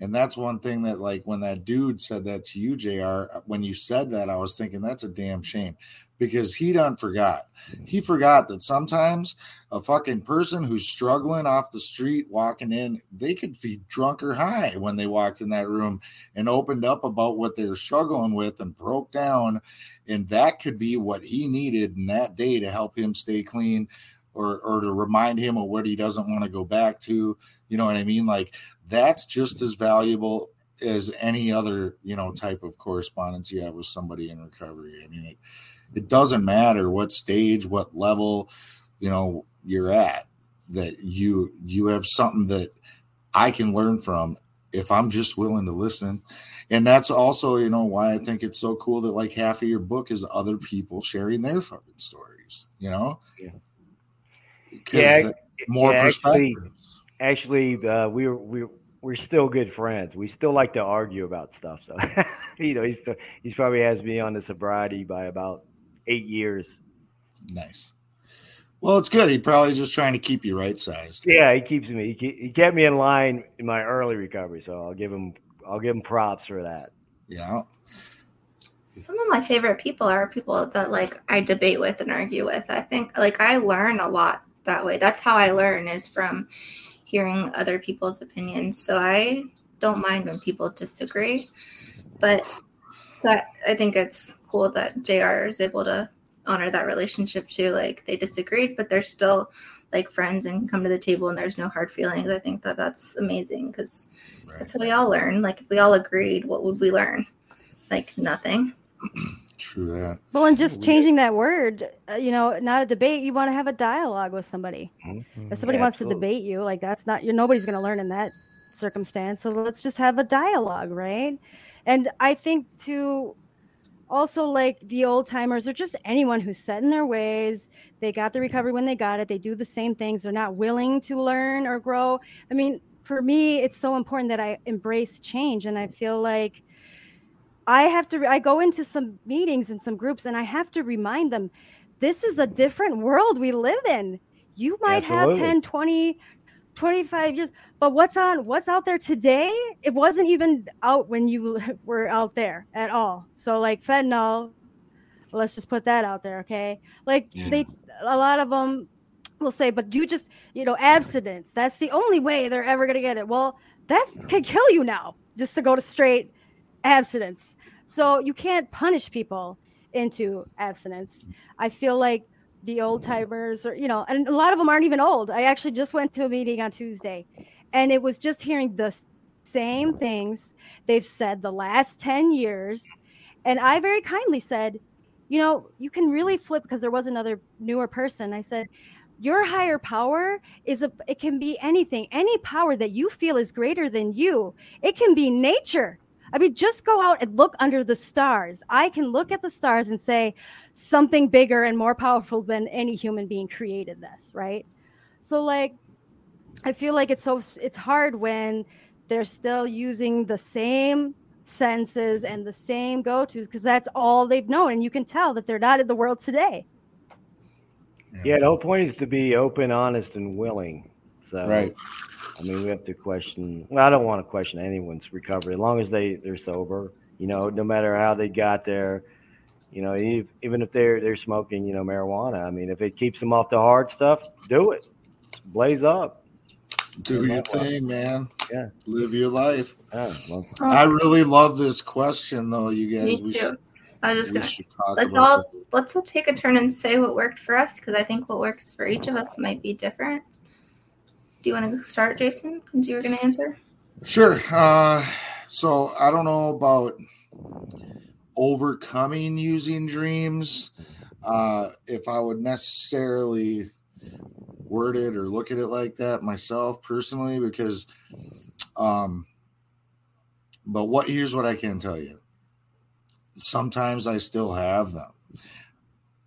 S1: and that's one thing that like when that dude said that to you, JR, when you said that, I was thinking that's a damn shame. Because he done forgot. He forgot that sometimes a fucking person who's struggling off the street walking in, they could be drunk or high when they walked in that room and opened up about what they were struggling with and broke down. And that could be what he needed in that day to help him stay clean or, or to remind him of what he doesn't want to go back to. You know what I mean? Like that's just as valuable as any other, you know, type of correspondence you have with somebody in recovery. I mean, it, it doesn't matter what stage, what level, you know, you're at that you you have something that I can learn from if I'm just willing to listen. And that's also, you know, why I think it's so cool that like half of your book is other people sharing their fucking stories, you know?
S4: Yeah. Yeah,
S1: more
S4: yeah, actually-
S1: perspectives.
S4: Actually, uh, we're we're we're still good friends. We still like to argue about stuff. So, you know, he's still, he's probably has me on the sobriety by about eight years.
S1: Nice. Well, it's good. He probably just trying to keep you right sized.
S4: Yeah, he keeps me. He, ke- he kept me in line in my early recovery, so I'll give him I'll give him props for that.
S1: Yeah.
S5: some of my favorite people are people that like I debate with and argue with. I think like I learn a lot that way. That's how I learn is from hearing other people's opinions. So I don't mind when people disagree. But so I, I think it's cool that JR is able to honor that relationship too. Like they disagreed, but they're still like friends and come to the table and there's no hard feelings. I think that that's amazing because
S1: Right.
S5: that's how we all learn. Like if we all agreed, what would we learn? Like nothing.
S1: True that.
S3: Well, and just changing that word, uh, you know, not a debate. You want to have a dialogue with somebody. If somebody
S4: Yeah,
S3: wants
S4: absolutely.
S3: to debate you, like that's not you're nobody's going to learn in that circumstance. So let's just have a dialogue, right? And I think to also like the old timers or just anyone who's set in their ways, they got the recovery when they got it. They do the same things. They're not willing to learn or grow. I mean, for me, it's so important that I embrace change, and I feel like I have to. I go into some meetings and some groups, and I have to remind them this is a different world we live in. You might
S4: Absolutely.
S3: have 10, 20, 25 years, but what's on what's out there today? It wasn't even out when you were out there at all. So like fentanyl, let's just put that out there, okay? Like
S1: Yeah.
S3: they a lot of them will say, but you just, you know, abstinence. That's the only way they're ever gonna get it. Well, that could kill you now, just to go to straight abstinence. So you can't punish people into abstinence. I feel like the old mm-hmm. timers or you know, and a lot of them aren't even old. I actually just went to a meeting on Tuesday and it was just hearing the same things they've said the last 10 years. And I very kindly said, you know, you can really flip because there was another newer person. I said, your higher power is a it can be anything, any power that you feel is greater than you. It can be nature. I mean, just go out and look under the stars. I can look at the stars and say something bigger and more powerful than any human being created this, right? So like I feel like it's so it's hard when they're still using the same senses and the same go-tos because that's all they've known and you can tell that they're not in the world today
S4: Yeah, the whole point is to be open, honest, and willing. So,
S1: Right.
S4: I mean, we have to question. Well, I don't want to question anyone's recovery as long as they they're sober. You know, no matter how they got there. You know, even if they're they're smoking, you know, marijuana. I mean, if it keeps them off the hard stuff, do it. Blaze up.
S1: Do your thing, man.
S4: Yeah.
S1: Live your life.
S4: Yeah, well,
S5: Oh,
S1: I really love this question, though, you
S5: me
S1: guys. We
S5: too.
S1: should,
S5: I was just
S1: we
S5: gonna
S1: should talk
S5: let's all
S1: that.
S5: let's all take a turn and say what worked for us because I think what works for each of us might be different. Do you want to start, Jason? Because you were going to answer.
S1: Sure. Uh, so I don't know about overcoming using dreams. Uh, if I would necessarily word it or look at it like that myself personally, because, um, but what here's what I can tell you. Sometimes I still have them,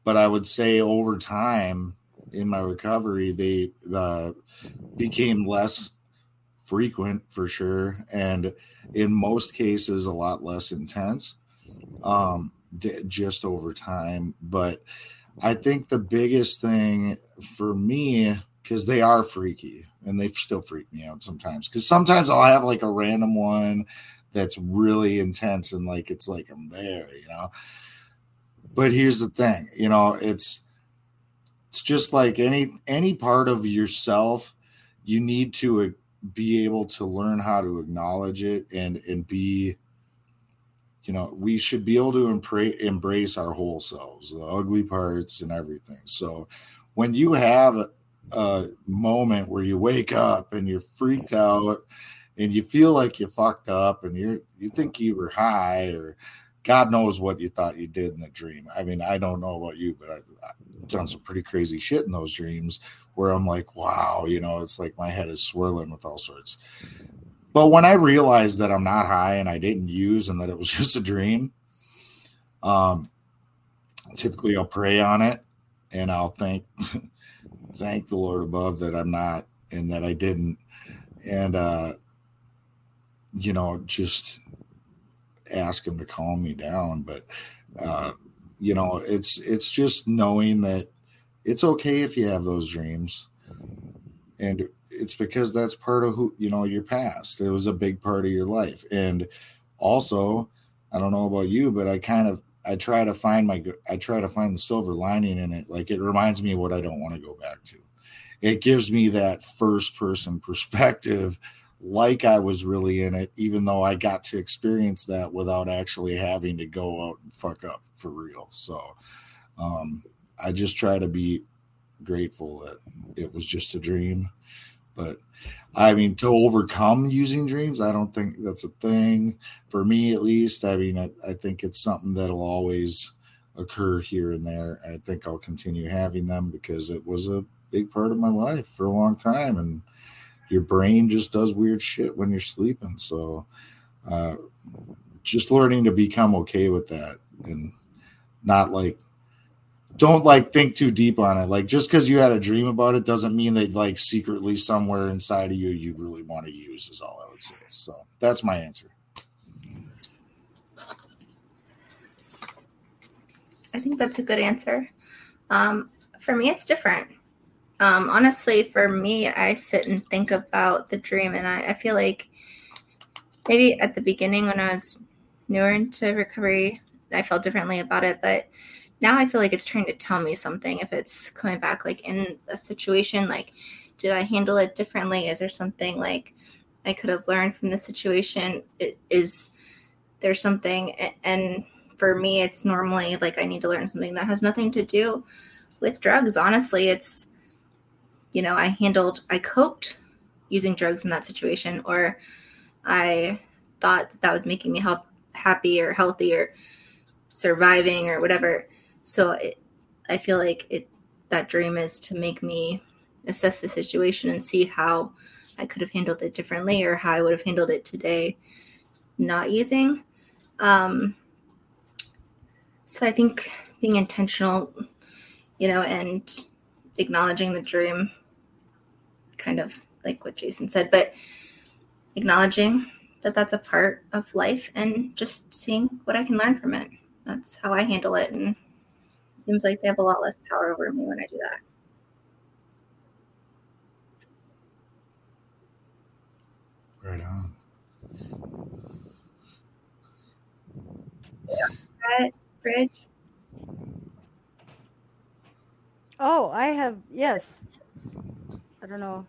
S1: but I would say over time in my recovery, they uh, became less frequent for sure and in most cases a lot less intense um d- just over time. But i think the biggest thing for me because they are freaky and they still freak me out sometimes because sometimes i'll have like a random one that's really intense and like it's like i'm there you know? But here's the thing you know it's it's just like any any part of yourself you need to uh, be able to learn how to acknowledge it and and be you know we should be able to embrace our whole selves the ugly parts and everything. So when you have a, a moment where you wake up and you're freaked out and you feel like you fucked up and you're you think you were high or god knows what you thought you did in the dream. I mean i don't know about you but I've done some pretty crazy shit in those dreams where I'm like, wow, you know, it's like my head is swirling with all sorts. But when I realized that I'm not high and I didn't use and that it was just a dream, um, typically I'll pray on it and I'll thank thank the Lord above that I'm not and that I didn't. And uh, you know, just ask him to calm me down. But uh, you know, it's it's just knowing that it's okay if you have those dreams. And it's because that's part of who you know your past. It was a big part of your life. And also i don't know about you but i kind of i try to find my i try to find the silver lining in it. Like it reminds me of what i don't want to go back to. It gives me that first person perspective like i was really in it even though i got to experience that without actually having to go out and fuck up for real so um I just try to be grateful that it was just a dream. But I mean, to overcome using dreams, I don't think that's a thing for me, at least. I mean, I, I think it's something that'll always occur here and there. I think I'll continue having them because it was a big part of my life for a long time. And your brain just does weird shit when you're sleeping. So, uh, just learning to become okay with that and not like don't like think too deep on it. Like just because you had a dream about it doesn't mean that like secretly somewhere inside of you you really want to use is all I would say. So that's my answer.
S5: I think that's a good answer. Um, for me, it's different. Um, honestly, for me, I sit and think about the dream, and I, I feel like maybe at the beginning when I was newer into recovery, I felt differently about it. But now I feel like it's trying to tell me something. If it's coming back, like in a situation, like did I handle it differently? Is there something like I could have learned from the situation? It, is there something? And for me, it's normally like I need to learn something that has nothing to do with drugs. Honestly, it's you know I handled, I coped using drugs in that situation, or I thought that, that was making me help happy or healthy or surviving or whatever. So it, I feel like it that dream is to make me assess the situation and see how I could have handled it differently or how I would have handled it today not using. Um, so I think being intentional, you know, and acknowledging the dream, kind of like what Jason said, but acknowledging that that's a part of life and just seeing what I can learn from it. That's how I handle it. And it seems like they have a lot less power over me when I do that.
S1: Right on.
S5: Brett, Bridge.
S3: Oh, I have yes. I don't know.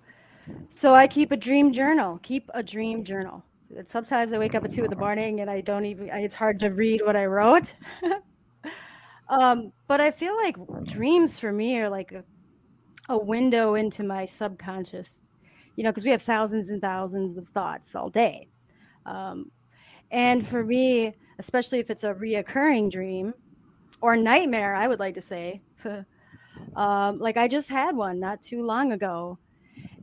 S3: So I keep a dream journal. Keep a dream journal. Sometimes I wake up at two in the morning and I don't even. It's hard to read what I wrote. um, but I feel like dreams for me are like a, a window into my subconscious. You know, because we have thousands and thousands of thoughts all day. Um, and for me, especially if it's a reoccurring dream or nightmare, I would like to say. um, like I just had one not too long ago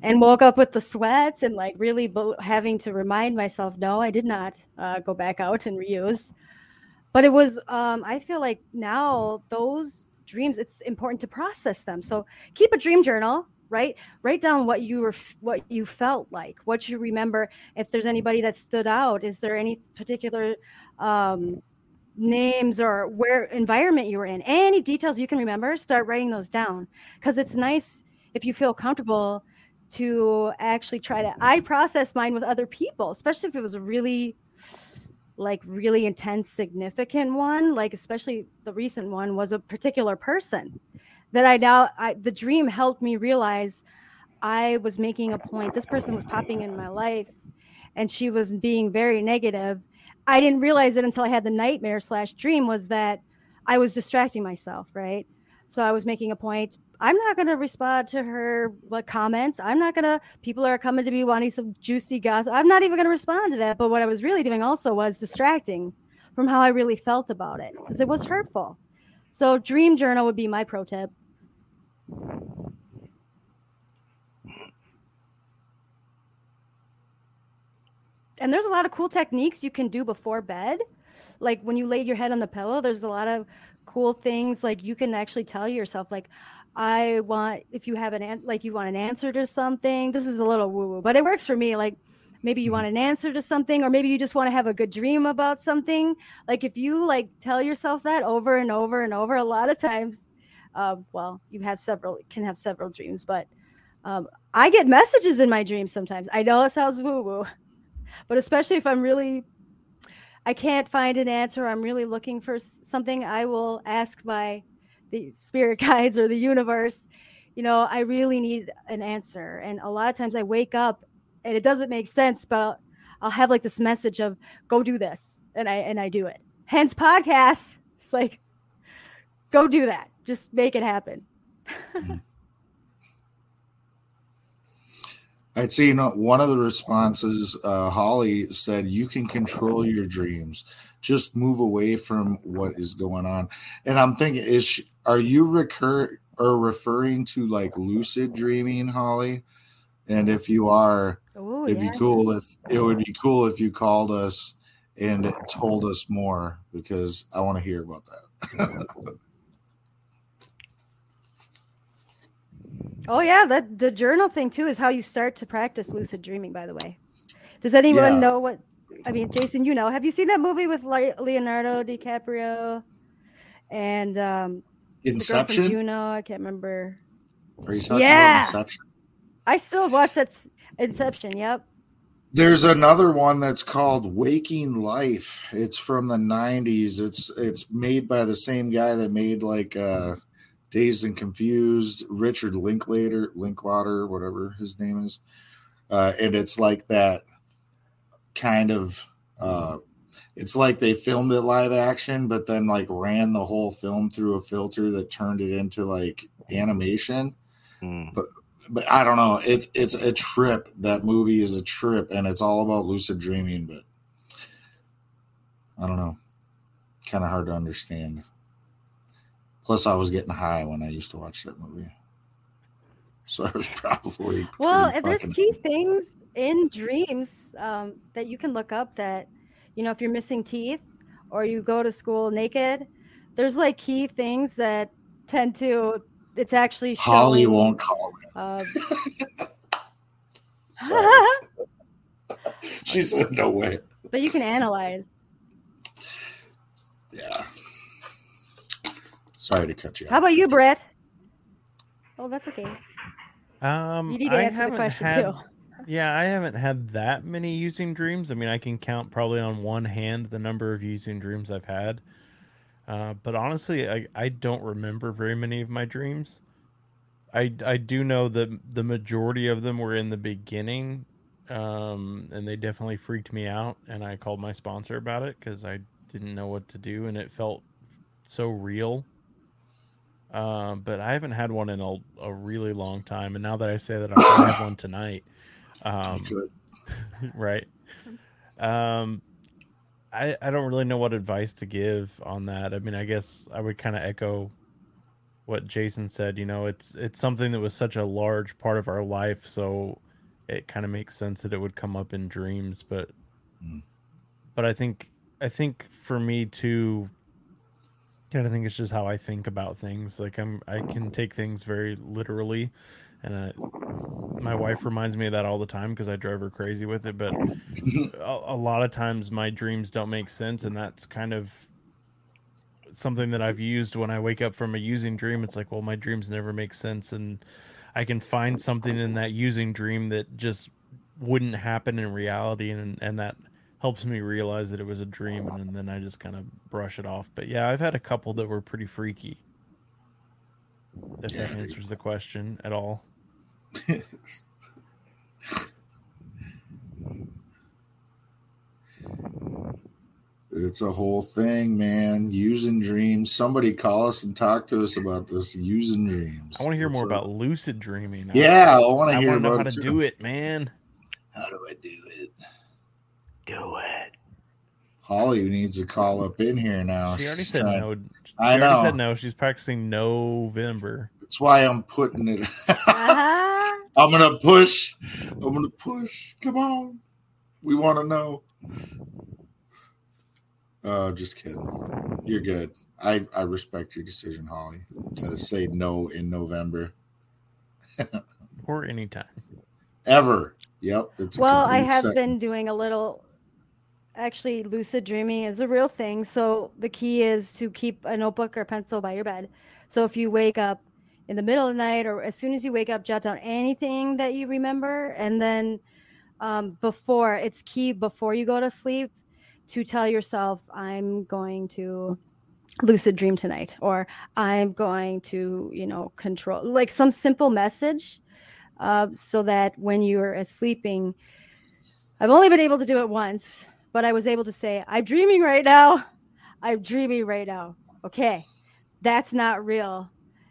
S3: and woke up with the sweats and like really bo- having to remind myself, no, I did not uh, go back out and reuse. But it was, um, I feel like now those dreams, it's important to process them. So keep a dream journal, right? Write down what you were, what you felt like, what you remember. If there's anybody that stood out, is there any particular um, names or where environment you were in, any details you can remember, start writing those down. Because it's nice if you feel comfortable to actually try to i process mine with other people especially if it was a really like really intense significant one like especially the recent one was a particular person that i now I, the dream helped me realize i was making a point. This person was popping in my life and she was being very negative i didn't realize it until i had the nightmare slash dream was that i was distracting myself right so i was making a point I'm not going to respond to her what comments. I'm not going to. People are coming to me wanting some juicy gossip. I'm not even going to respond to that. But what I was really doing also was distracting from how I really felt about it because it was hurtful. So dream journal would be my pro tip. And there's a lot of cool techniques you can do before bed. Like when you lay your head on the pillow, there's a lot of cool things like you can actually tell yourself like I want if you have an an- like you want an answer to something. This is a little woo woo, but it works for me. Like maybe you want an answer to something, or maybe you just want to have a good dream about something. Like if you like tell yourself that over and over and over, a lot of times, uh, well, you have several can have several dreams, but um, I get messages in my dreams sometimes. I know it sounds woo woo, but especially if I'm really I can't find an answer. I'm really looking for something. I will ask my the spirit guides or the universe. You know, I really need an answer. And a lot of times I wake up and it doesn't make sense, but I'll, I'll have like this message of go do this, and I and I do it. Hence podcasts. It's like go do that. Just make it happen. Hmm.
S1: I'd say, you know, one of the responses, uh, Holly said, you can control your dreams. Just move away from what is going on. And I'm thinking, is she, are you recur or referring to like lucid dreaming, Holly? And if you are,
S3: Oh,
S1: it'd
S3: yeah.
S1: be cool if it would be cool if you called us and told us more because I want to hear about that.
S3: Oh yeah, that the journal thing too is how you start to practice lucid dreaming. By the way, does anyone
S1: Yeah.
S3: know what? I mean, Jason, you know, have you seen that movie with Le- Leonardo DiCaprio and um, the girl from
S1: Inception?
S3: Juno? I can't remember.
S1: Are you talking
S3: Yeah.
S1: about Inception?
S3: I still watch that Inception. Yep.
S1: There's another one that's called Waking Life. It's from the 90s. It's it's made by the same guy that made like uh Dazed and Confused, Richard Linklater, Linklater, whatever his name is. Uh and it's like that kind of uh it's like they filmed it live action but then like ran the whole film through a filter that turned it into like animation
S4: Hmm.
S1: but I don't know. It's it's a trip. That movie is a trip, and it's all about lucid dreaming. But I don't know. Kind of hard to understand. Plus, I was getting high when I used to watch that movie, so I was probably
S3: Well, there's key things in dreams um, that you can look up. That you know, if you're missing teeth or you go to school naked, there's like key things that tend to. It's actually showing.
S1: Holly won't call me.
S3: Uh,
S1: she said, "No way."
S3: But you can analyze.
S1: Yeah. Sorry to cut you.
S3: How about you, Brett? Oh, that's okay.
S2: Um,
S3: You need to
S2: I
S3: answer the question
S2: had-
S3: too.
S2: Yeah, I haven't had that many using dreams. I mean, I can count probably on one hand the number of using dreams I've had. Uh, but honestly, I, I don't remember very many of my dreams. I, I do know that the majority of them were in the beginning, um, and they definitely freaked me out. And I called my sponsor about it because I didn't know what to do, and it felt so real. Um, but I haven't had one in a, a really long time. And now that I say that, I'm gonna have one tonight. Um, right. Um, I I don't really know what advice to give on that. I mean, I guess I would kind of echo what Jason said. You know, it's it's something that was such a large part of our life, so it kind of makes sense that it would come up in dreams. But
S1: Mm.
S2: but I think I think for me too. Of think it's just how I think about things. Like I'm, I can take things very literally, and I, my wife reminds me of that all the time because I drive her crazy with it. But a, a lot of times my dreams don't make sense, and that's kind of something that I've used when I wake up from a using dream. It's like, well, my dreams never make sense, and I can find something in that using dream that just wouldn't happen in reality, and and that helps me realize that it was a dream, and then I just kind of brush it off. But yeah, I've had a couple that were pretty freaky. If that answers the question at all.
S1: It's a whole thing, man. Using dreams. Somebody call us and talk to us about this using dreams.
S2: I want to hear
S1: What's
S2: more
S1: up?
S2: about lucid dreaming.
S1: Yeah, I want to
S2: I
S1: hear
S2: want to know
S1: about
S2: how to
S1: it.
S2: do it, man.
S1: How do I do it?
S4: Do it.
S1: Holly needs to call up in here now.
S2: She already
S1: She's
S2: said
S1: trying-
S2: no. She
S1: I
S2: already
S1: know.
S2: said no. She's practicing November.
S1: That's why I'm putting it.
S3: Uh-huh.
S1: I'm gonna push. I'm gonna push. Come on. We want to know. Uh, just kidding. You're good. I I respect your decision, Holly, to say no in November.
S2: Or anytime.
S1: Ever. Yep. It's
S3: Well, I
S1: complete
S3: have been doing a little. Actually, lucid dreaming is a real thing. So the key is to keep a notebook or pencil by your bed. So if you wake up in the middle of the night or as soon as you wake up, jot down anything that you remember, and then um, before it's key before you go to sleep to tell yourself, "I'm going to." lucid dream tonight or i'm going to you know control like some simple message uh, so that when you're sleeping I've only been able to do it once, but I was able to say, I'm dreaming right now. I'm dreaming right now. Okay, that's not real.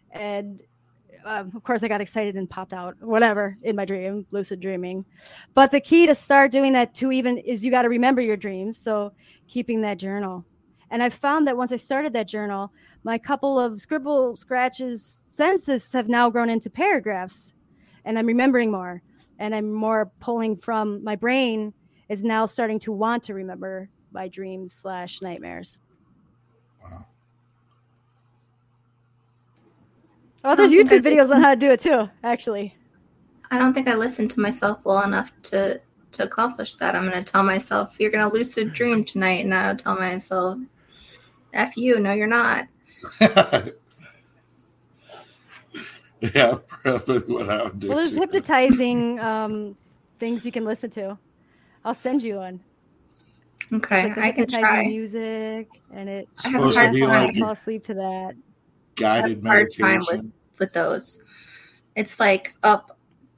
S3: And um, of course, I got excited and popped out, whatever, in my dream, lucid dreaming. But the key to start doing that too, even is you got to remember your dreams. So keeping that journal. And I found that once I started that journal, my couple of scribble scratches sentences have now grown into paragraphs and I'm remembering more and I'm more pulling from my brain is now starting to want to remember my dreams slash nightmares.
S1: Wow.
S3: Oh, there's
S5: I don't think
S3: YouTube videos on how to do it too, actually.
S5: I don't think I listened to myself well enough to to accomplish that. I'm gonna tell myself you're gonna lucid dream tonight, and I'll tell myself, "F you, no, you're not."
S1: yeah, probably what I would do.
S3: Well, there's
S1: too.
S3: hypnotizing um, things you can listen to. I'll send you one. It's
S5: Okay,
S3: like the
S5: I can
S3: hypnotizing
S5: try.
S3: music, and it
S1: It's
S5: I have a
S1: supposed to be
S5: time
S1: like
S3: fall asleep to that.
S1: guided
S5: I have a hard time
S1: meditation.
S5: with those. It's like up.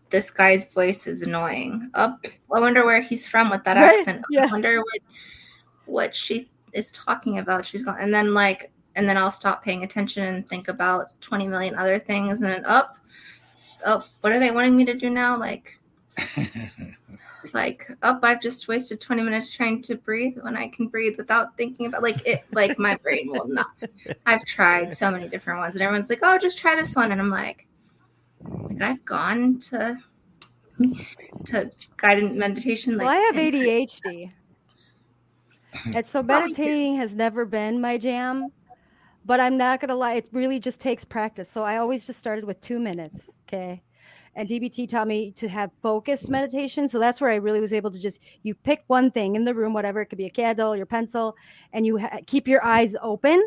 S5: This guy's voice is annoying. Up. I wonder where he's from with that
S3: Right,
S5: accent.
S3: yeah.
S5: I wonder what what she is talking about. She's going, and then like, and then I'll stop paying attention and think about twenty million other things, and then up, up. What are they wanting me to do now? Like, like up. I've just wasted twenty minutes trying to breathe when I can breathe without thinking about like it. Like my brain will not. I've tried so many different ones, and everyone's like, "Oh, just try this one," and I'm like, like I've gone to to guided meditation. Like,
S3: well, I have ADHD. And so meditating has never been my jam, but I'm not gonna lie, it really just takes practice. So I always just started with two minutes, okay, and DBT taught me to have focused meditation. So that's where I really was able to just you pick one thing in the room, whatever it could be a candle, your pencil, and you ha- keep your eyes open.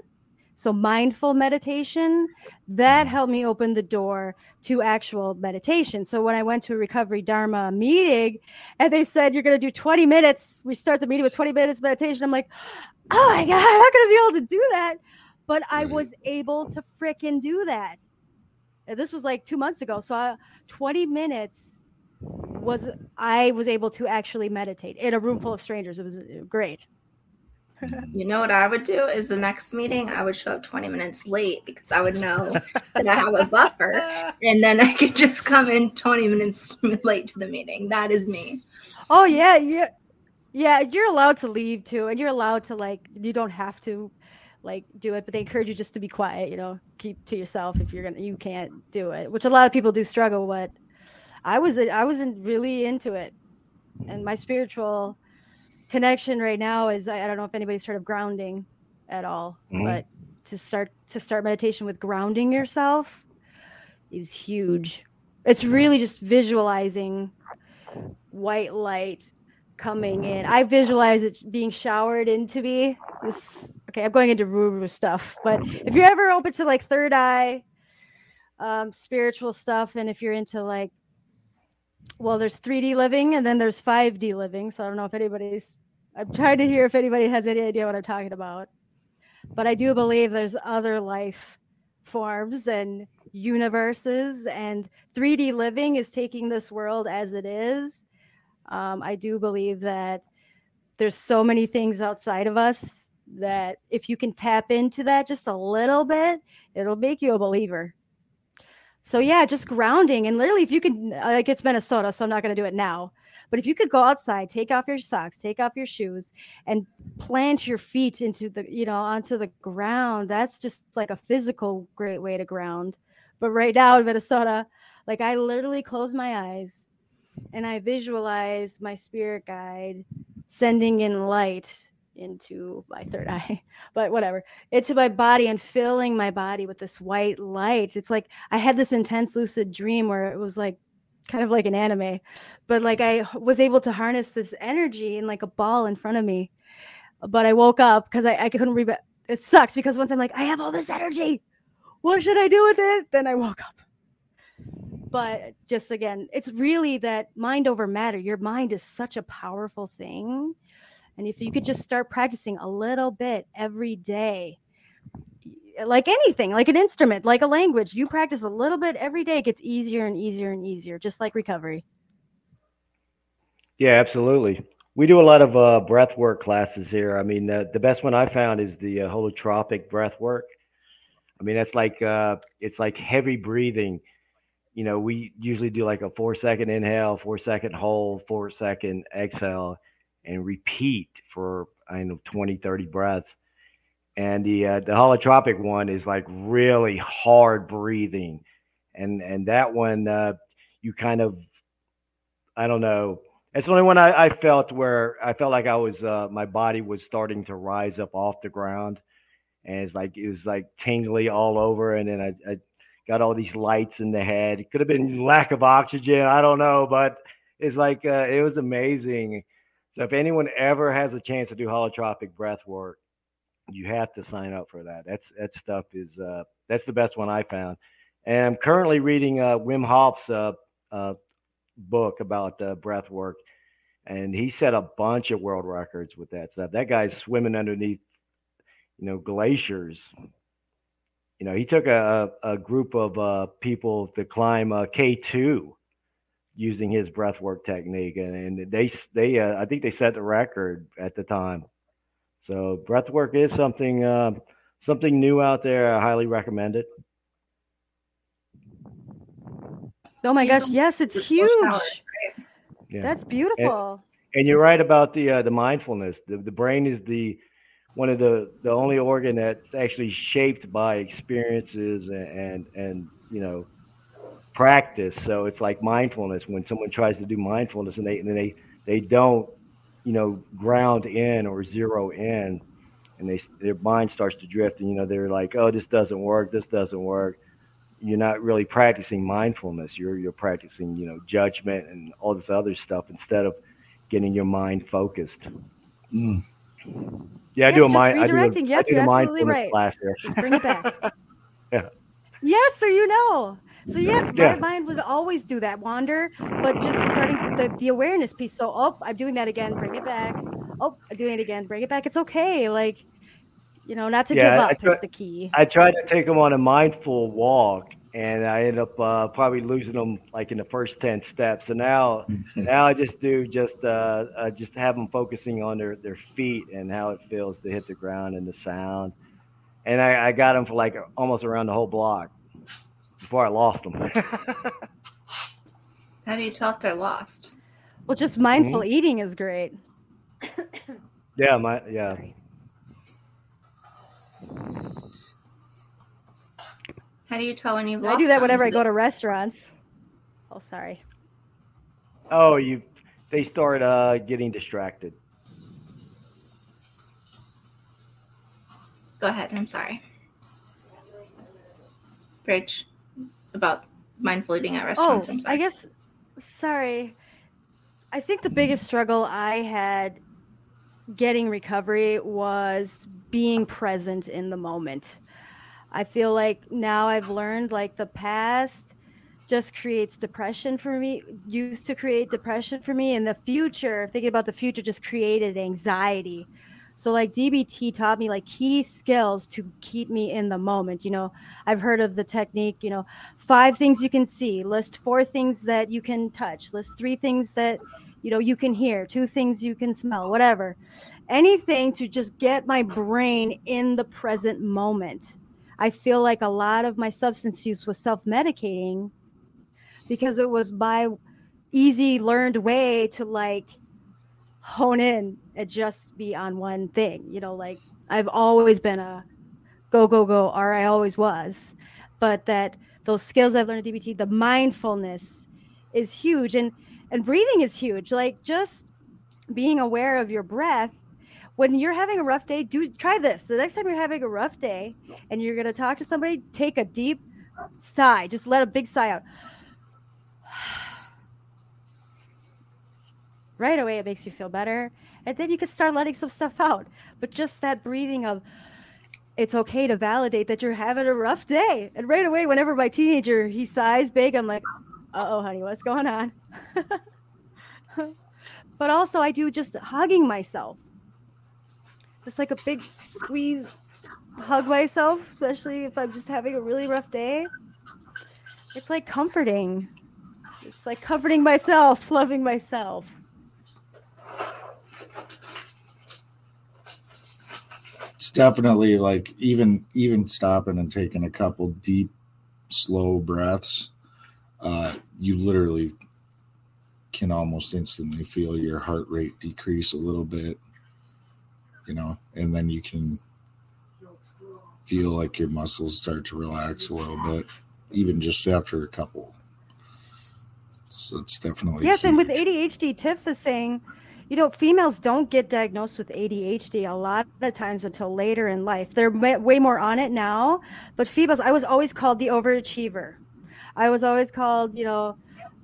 S3: So mindful meditation that mm-hmm. helped me open the door to actual meditation. So when I went to a recovery Dharma meeting, and they said you're going to do 20 minutes, we start the meeting with 20 minutes meditation. I'm like, oh my god, I'm not going to be able to do that, but I was able to freaking do that this was like two months ago. So I, 20 minutes was I was able to actually meditate in a room full of strangers. It was uh, great.
S5: You know what I would do is the next meeting I would show up 20 minutes late because I would know that I have a buffer and then I could just come in 20 minutes late to the meeting. That is me.
S3: Oh yeah, yeah. Yeah, you're allowed to leave too and you're allowed to like you don't have to like do it but they encourage you just to be quiet you know keep to yourself if you're gonna you can't do it which a lot of people do struggle with i was i wasn't really into it and my spiritual connection right now is i, I don't know if anybody's heard of grounding at all mm-hmm. but to start to start meditation with grounding yourself is huge it's really just visualizing white light coming in. I visualize it being showered into me. This okay, I'm going into woo stuff, but if you're ever open to like third eye, um, spiritual stuff, and if you're into like, well, there's 3D living and then there's 5D living. So I don't know if anybody's. I'm trying to hear if anybody has any idea what I'm talking about, but I do believe there's other life forms and universes, and 3D living is taking this world as it is um, I do believe that there's so many things outside of us that if you can tap into that just a little bit, it'll make you a believer. So yeah, just grounding and literally, if you can, like it's Minnesota, so I'm not going to do it now. But if you could go outside, take off your socks, take off your shoes, and plant your feet into the, you know, onto the ground, that's just like a physical great way to ground. But right now in Minnesota, like I literally close my eyes, and I visualize my spirit guide sending in light into my third eye, but whatever, into my body and filling my body with this white light. It's like I had this intense lucid dream where it was like kind of like an anime, but like I was able to harness this energy in like a ball in front of me. But I woke up because I, I couldn't read. It sucks because once I'm like, I have all this energy. What should I do with it? Then I woke up but just again it's really that mind over matter your mind is such a powerful thing and if you could just start practicing a little bit every day like anything like an instrument like a language you practice a little bit every day it gets easier and easier and easier just like recovery.
S4: Yeah absolutely. We do a lot of uh, breath work classes here. I mean uh, the best one i found is the uh, holotropic breath work. I mean that's like uh, it's like heavy breathing. You know, we usually do like a four second inhale, four second hold, four second exhale, and repeat for I know 20, 30 breaths. And the uh, the holotropic one is like really hard breathing, and and that one uh, you kind of I don't know. It's the only one I, I felt where I felt like I was uh, my body was starting to rise up off the ground, and it's like it was like tingly all over, and then I, I got all these lights in the head. It could have been lack of oxygen. I don't know, but it's like uh, it was amazing. So if anyone ever has a chance to do holotropic breath work, you have to sign up for that. That's that stuff is uh, that's the best one I found. And I'm currently reading uh, Wim Hof's uh, uh, book about uh, breath work, and he set a bunch of world records with that stuff. That guy's swimming underneath, you know, glaciers you know, he took a, a group of uh, people to climb uh, K2 using his breathwork technique, and, and they they uh, I think they set the record at the time. So breathwork is something uh, something new out there. I highly recommend it.
S3: Oh my gosh! Yes, it's huge. Yeah. That's beautiful.
S4: And, and, you're right about the uh, the mindfulness. The the brain is the one of the the only organ that's actually shaped by experiences and and, and you know practice. So it's like mindfulness. When someone tries to do mindfulness and they and they they don't you know ground in or zero in, and they their mind starts to drift, and you know they're like, oh, this doesn't work, this doesn't work. you're not really practicing mindfulness. You're you're practicing, you know, judgment and all this other stuff instead of getting your mind focused.
S1: Mm.
S4: Yeah, I do a
S3: just
S4: mind. I do a,
S3: redirecting. Yep,
S4: I do
S3: you're absolutely right. Just bring it back.
S4: Yeah.
S3: Yes, so you know. So yes,
S4: Yeah.
S3: my mind would always do that wander, but just starting the, the awareness piece. So oh, I'm doing that again. Bring it back. Oh, I'm doing it again. Bring it back. It's okay. Like, you know, not to
S4: Yeah,
S3: give up
S4: try-
S3: is the key.
S4: I tried to take them on a mindful walk, and I ended up uh, probably losing them like in the first ten steps. So now, now I just do just uh, uh, just have them focusing on their their feet and how it feels to hit the ground and the sound. And I, I got them for like almost around the whole block before I lost them.
S5: How do you tell if they're lost?
S3: Well, just mindful eating is great.
S4: yeah, my yeah.
S3: Sorry.
S5: How do you tell when you've
S3: I
S5: lost
S3: do that
S5: them?
S3: whenever I go to restaurants. Oh, sorry.
S4: Oh, you they start uh, getting distracted.
S5: Go ahead. I'm sorry. Bridge about mindful eating at
S3: Oh,
S5: restaurants. I'm.
S3: I guess. Sorry. I think the biggest struggle I had getting recovery was being present in the moment. I feel like now I've learned like the past just creates depression for me, used to create depression for me. And the future, thinking about the future, just created anxiety. So, like DBT taught me like key skills to keep me in the moment. You know, I've heard of the technique, you know, five things you can see, list four things that you can touch, list three things that, you know, you can hear, two things you can smell, whatever. Anything to just get my brain in the present moment. I feel like a lot of my substance use was self medicating because it was my easy learned way to like hone in and just be on one thing. You know, like I've always been a go, go, go, or I always was. But that those skills I've learned at DBT, the mindfulness is huge. And and breathing is huge. Like just being aware of your breath. When you're having a rough day, do try this. The next time you're having a rough day and you're gonna talk to somebody, take a deep sigh. Just let a big sigh out. Right away it makes you feel better. And then you can start letting some stuff out. But just that breathing of it's okay to validate that you're having a rough day. And right away whenever my teenager he sighs big i'm like uh-oh honey what's going on? But also i do just hugging myself. Just like a big squeeze hug myself especially if i'm just having a really rough day. It's like comforting. It's like comforting myself loving myself
S1: it's definitely like even even stopping and taking a couple deep slow breaths uh you literally can almost instantly feel your heart rate decrease a little bit you know and then you can feel like your muscles start to relax a little bit even just after a couple so it's definitely
S3: Yes, and with. ADHD, Tiff is saying, you know, females don't get diagnosed with ADHD a lot of times until later in life. They're way more on it now, but females, I was always called the overachiever. I was always called, you know,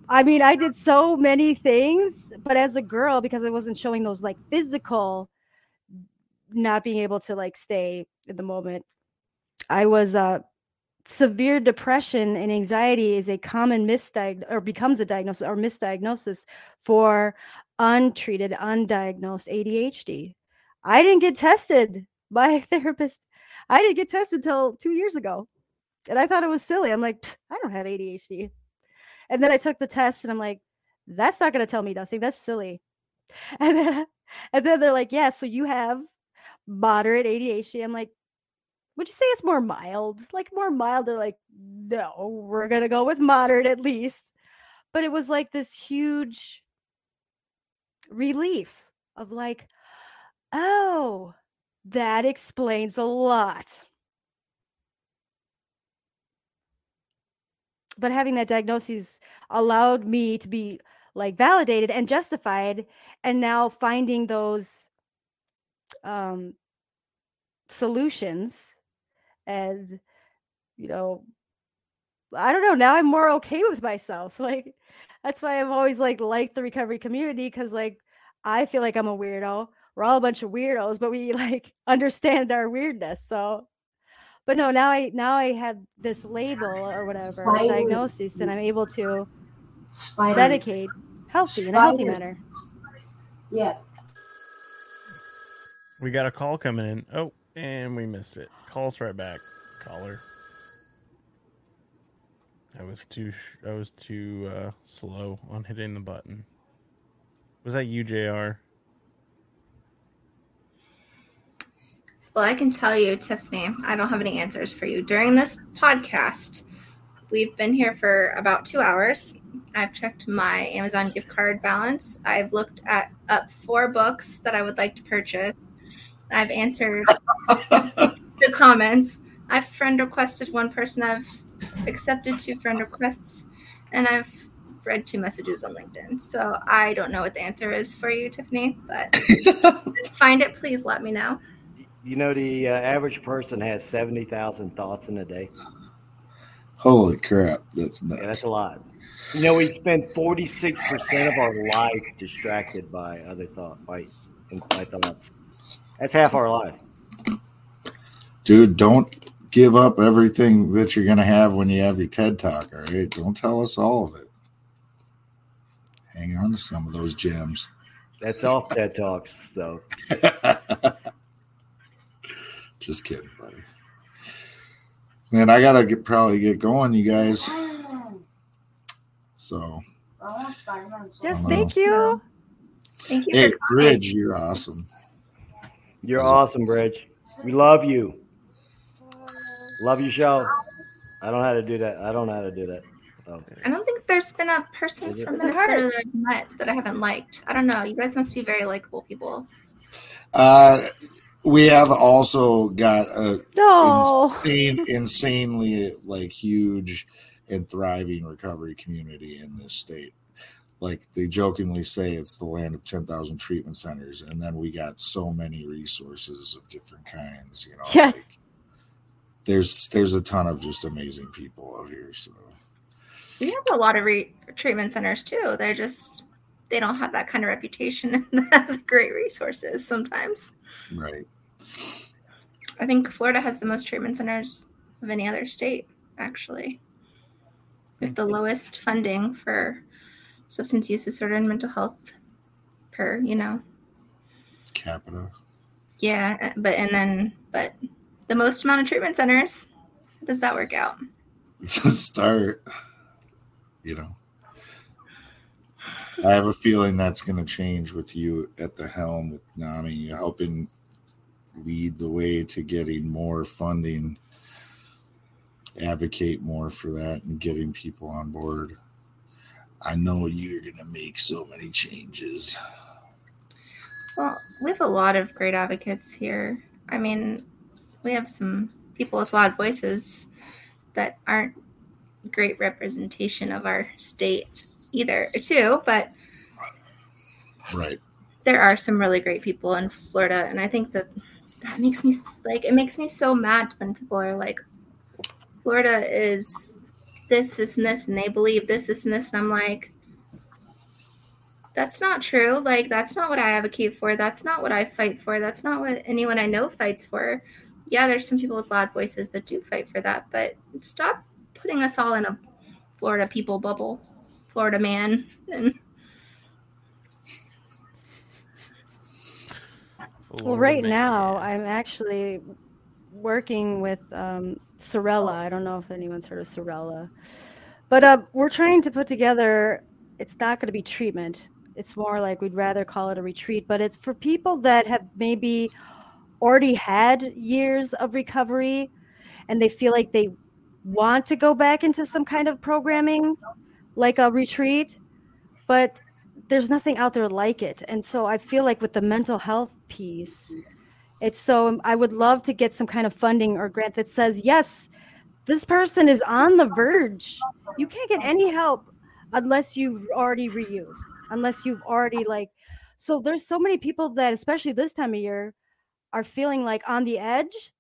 S3: I mean, I did so many things, but as a girl, because I wasn't showing those like physical, not being able to like stay in the moment, I was uh severe depression and anxiety is a common misdiagnosis or becomes a diagnosis or misdiagnosis for untreated, undiagnosed ADHD. I didn't get tested by a therapist. I didn't get tested until two years ago. And I thought it was silly. I'm like, I don't have ADHD. And then I took the test and I'm like, that's not going to tell me nothing. That's silly. And then, and then they're like, yeah, so you have moderate ADHD. I'm like, would you say it's more mild? Like more mild? They're like, no, we're gonna go with moderate at least. But it was like this huge relief of like, oh, that explains a lot. But having that diagnosis allowed me to be like validated and justified, and now finding those um, solutions and you know I don't know. Now I'm more okay with myself. Like that's why I've always like liked the recovery community because like I feel like I'm a weirdo. We're all a bunch of weirdos, but we like understand our weirdness. So but no, now I now I have this label or whatever
S6: Spider.
S3: diagnosis, and I'm able to
S6: Spider.
S3: medicate healthy in a healthy manner.
S6: Yeah.
S2: We got a call coming in. Oh, and we missed it. Call us right back, caller. I was too sh- I was too uh, slow on hitting the button. Was that you, JR?
S5: Well, I can tell you, Tiffany, I don't have any answers for you. During this podcast, we've been here for about two hours. I've checked my Amazon gift card balance. I've looked at up four books that I would like to purchase. I've answered the comments. I've friend requested one person. I've accepted two friend requests, and I've read two messages on LinkedIn. So I don't know what the answer is for you, Tiffany, but if you find it, please let me know.
S4: You know, the uh, average person has 70,000 thoughts in a day.
S1: Holy crap, that's
S4: Yeah, that's a lot. You know, we spend 46% of our life distracted by other thoughts, by, by thoughts. That's half our life.
S1: Dude, don't give up everything that you're going to have when you have your TED Talk, all right? Don't tell us all of it. Hang on to some of those gems.
S4: That's all TED Talks, so.
S1: Just kidding, buddy. Man, I gotta get probably get going, you guys. So,
S3: Yes, thank you.
S5: Thank you
S1: hey. Bridge, you're awesome.
S4: You're awesome, Bridge. We love you. Love you, show. I don't know how to do that. I don't know how to do that. So,
S5: I don't think there's been a person from
S3: Is it
S5: Minnesota
S3: hard?
S5: that I've met that I haven't liked. I don't know. You guys must be very likable people.
S1: Uh, we have also got a
S3: No.
S1: insane, insanely like huge and thriving recovery community in this state. Like they jokingly say, it's the land of ten thousand treatment centers, and then we got so many resources of different kinds. You know,
S3: Yes.
S1: like, there's there's a ton of just amazing people out here. So
S5: We have a lot of re- treatment centers too. They're just they don't have that kind of reputation and has great resources sometimes.
S1: right,
S5: I think Florida has the most treatment centers of any other state, actually. With the lowest funding for substance use disorder and mental health per, you know.
S1: capita.
S5: Yeah, but and then but the most amount of treatment centers. How does that work out?
S1: It's a start. You know, I have a feeling that's going to change with you at the helm with NAMI You helping lead the way to getting more funding, advocate more for that, and getting people on board. I know you're going to make so many changes.
S5: Well, we have a lot of great advocates here. I mean, we have some people with loud voices that aren't great representation of our state either, too. But
S1: Right.
S5: there are some really great people in Florida, and I think that that makes me like it makes me so mad when people are like, Florida is this, this, and this, and they believe this, this, and this, and I'm like, that's not true. Like that's not what I advocate for. That's not what I fight for. That's not what anyone I know fights for. Yeah, there's some people with loud voices that do fight for that, but stop putting us all in a Florida people bubble, Florida man, and
S3: Well, right now I'm actually working with um, Sorella. I don't know if anyone's heard of Sorella, but uh, we're trying to put together. It's not going to be treatment. It's more like we'd rather call it a retreat, but it's for people that have maybe already had years of recovery, and they feel like they want to go back into some kind of programming, like a retreat, but there's nothing out there like it. And so I feel like with the mental health piece, it's so I would love to get some kind of funding or grant that says, yes, this person is on the verge. You can't get any help unless you've already reused, unless you've already like so there's so many people that especially this time of year are feeling like on the edge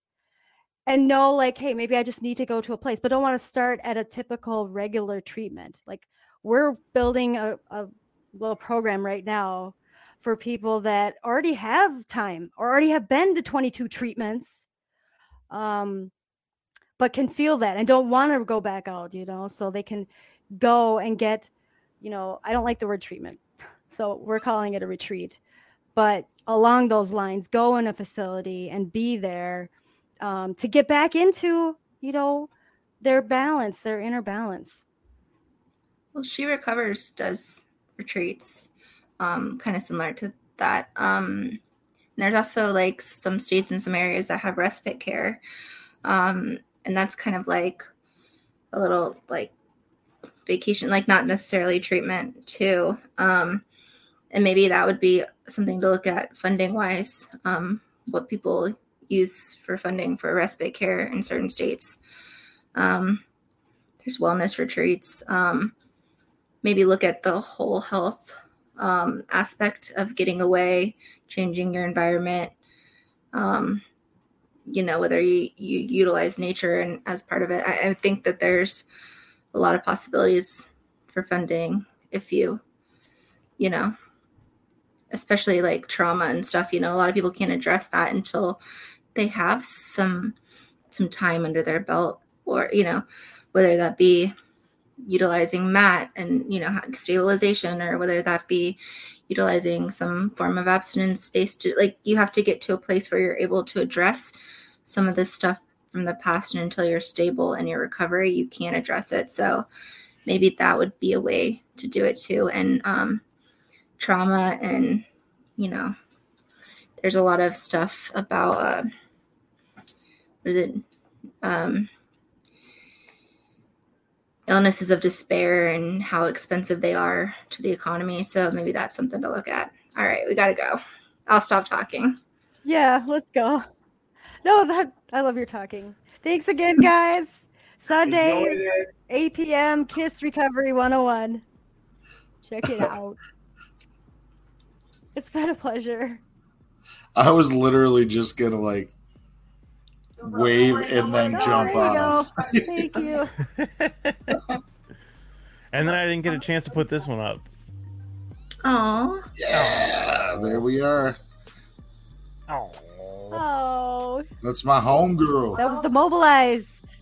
S3: and know like hey maybe i just need to go to a place but don't want to start at a typical regular treatment. Like we're building a, a little program right now for people that already have time or already have been to 22 treatments um but can feel that and don't want to go back out you know so they can go and get you know i don't like the word treatment so we're calling it a retreat but along those lines go in a facility and be there um, to get back into you know their balance their inner balance
S5: Well, She Recovers does retreats, um, kind of similar to that. Um, there's also like some states and some areas that have respite care. Um, and that's kind of like a little like vacation, like not necessarily treatment too. Um, and maybe that would be something to look at funding wise, um, what people use for funding for respite care in certain states. Um, there's wellness retreats. Um, maybe look at the whole health um, aspect of getting away, changing your environment. Um, you know, whether you, you utilize nature and as part of it, I, I think that there's a lot of possibilities for funding if you, you know, especially like trauma and stuff. You know, a lot of people can't address that until they have some some time under their belt, or you know, whether that be utilizing MAT and you know stabilization or whether that be utilizing some form of abstinence based like you have to get to a place where you're able to address some of this stuff from the past and until you're stable in your recovery you can't address it so maybe that would be a way to do it too and um, trauma and you know there's a lot of stuff about uh, what is it um, illnesses of despair and how expensive they are to the economy. So maybe that's something to look at. All right, we got to go. I'll stop talking.
S3: yeah let's go no that i love your talking thanks again guys sundays 8 p.m kiss recovery 101 check it out it's been a pleasure
S1: I was literally just gonna like wave oh and then
S3: Oh,
S1: jump off.
S3: thank you
S2: And then I didn't get a chance to put this one up.
S5: Oh,
S1: Yeah, there we are.
S2: Oh.
S3: oh
S1: That's my home girl.
S3: that was the mobilized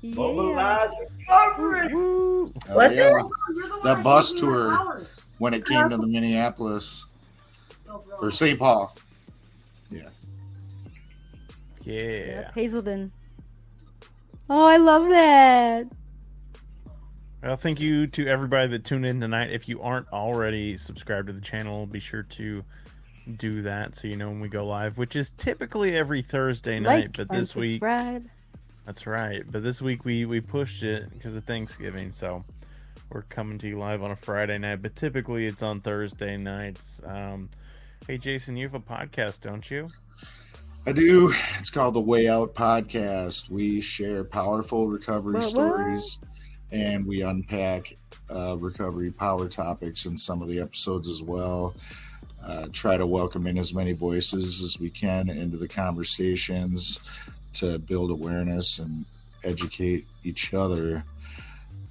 S3: yeah
S4: Mobilize recovery.
S1: Oh,
S5: Was
S1: yeah.
S6: That
S1: That bus tour. When it came to the Minneapolis or St. Paul.
S2: Yeah.
S3: Yep, Hazelden. Oh, I love that.
S2: Well, thank you to everybody that tuned in tonight. If you aren't already subscribed to the channel, be sure to do that so you know when we go live, which is typically every Thursday night.
S3: Like,
S2: but this week, that's right. But this week we we pushed it because of Thanksgiving, so we're coming to you live on a Friday night. But typically it's on Thursday nights. Um, hey, Jason, you have a podcast, don't you?
S1: I do. It's called the Way Out Podcast. We share powerful recovery
S3: What, what?
S1: stories and we unpack uh, recovery power topics in some of the episodes as well. Uh, try to welcome in as many voices as we can into the conversations to build awareness and educate each other.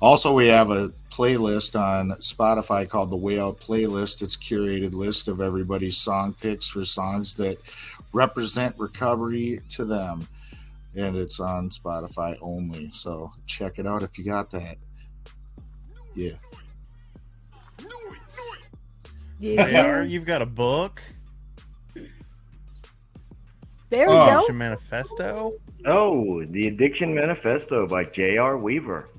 S1: Also, we have a playlist on Spotify called the Way Out Playlist. It's a curated list of everybody's song picks for songs that represent recovery to them. And it's on Spotify only. So check it out if you got that. Yeah.
S3: Yeah.
S2: JR, you've got a book,
S3: There we
S1: Oh.
S3: go.
S2: Addiction Manifesto.
S4: Oh, The Addiction Manifesto by J.R. Weaver.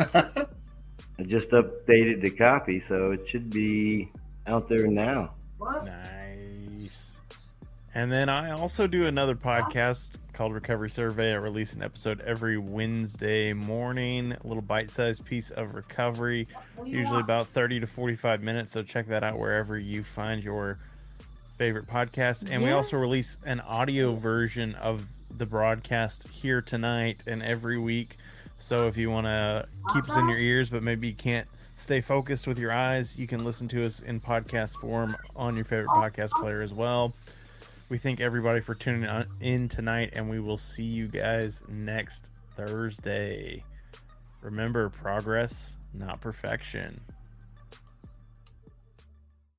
S4: I just updated the copy, so it should be out there now.
S6: What?
S2: Nice. And then I also do another podcast called Recovery Survey. I release an episode every Wednesday morning, a little bite sized piece of recovery,
S6: What do you
S2: usually about 30 to 45 minutes. So check that out wherever you find your favorite podcast. And we also release an audio version of the broadcast here tonight and every week. So if you want to keep us in uh-huh. your ears, but maybe you can't stay focused with your eyes, you can listen to us in podcast form on your favorite podcast player as well. We thank everybody for tuning in tonight, and we will see you guys next Thursday. Remember, progress, not perfection.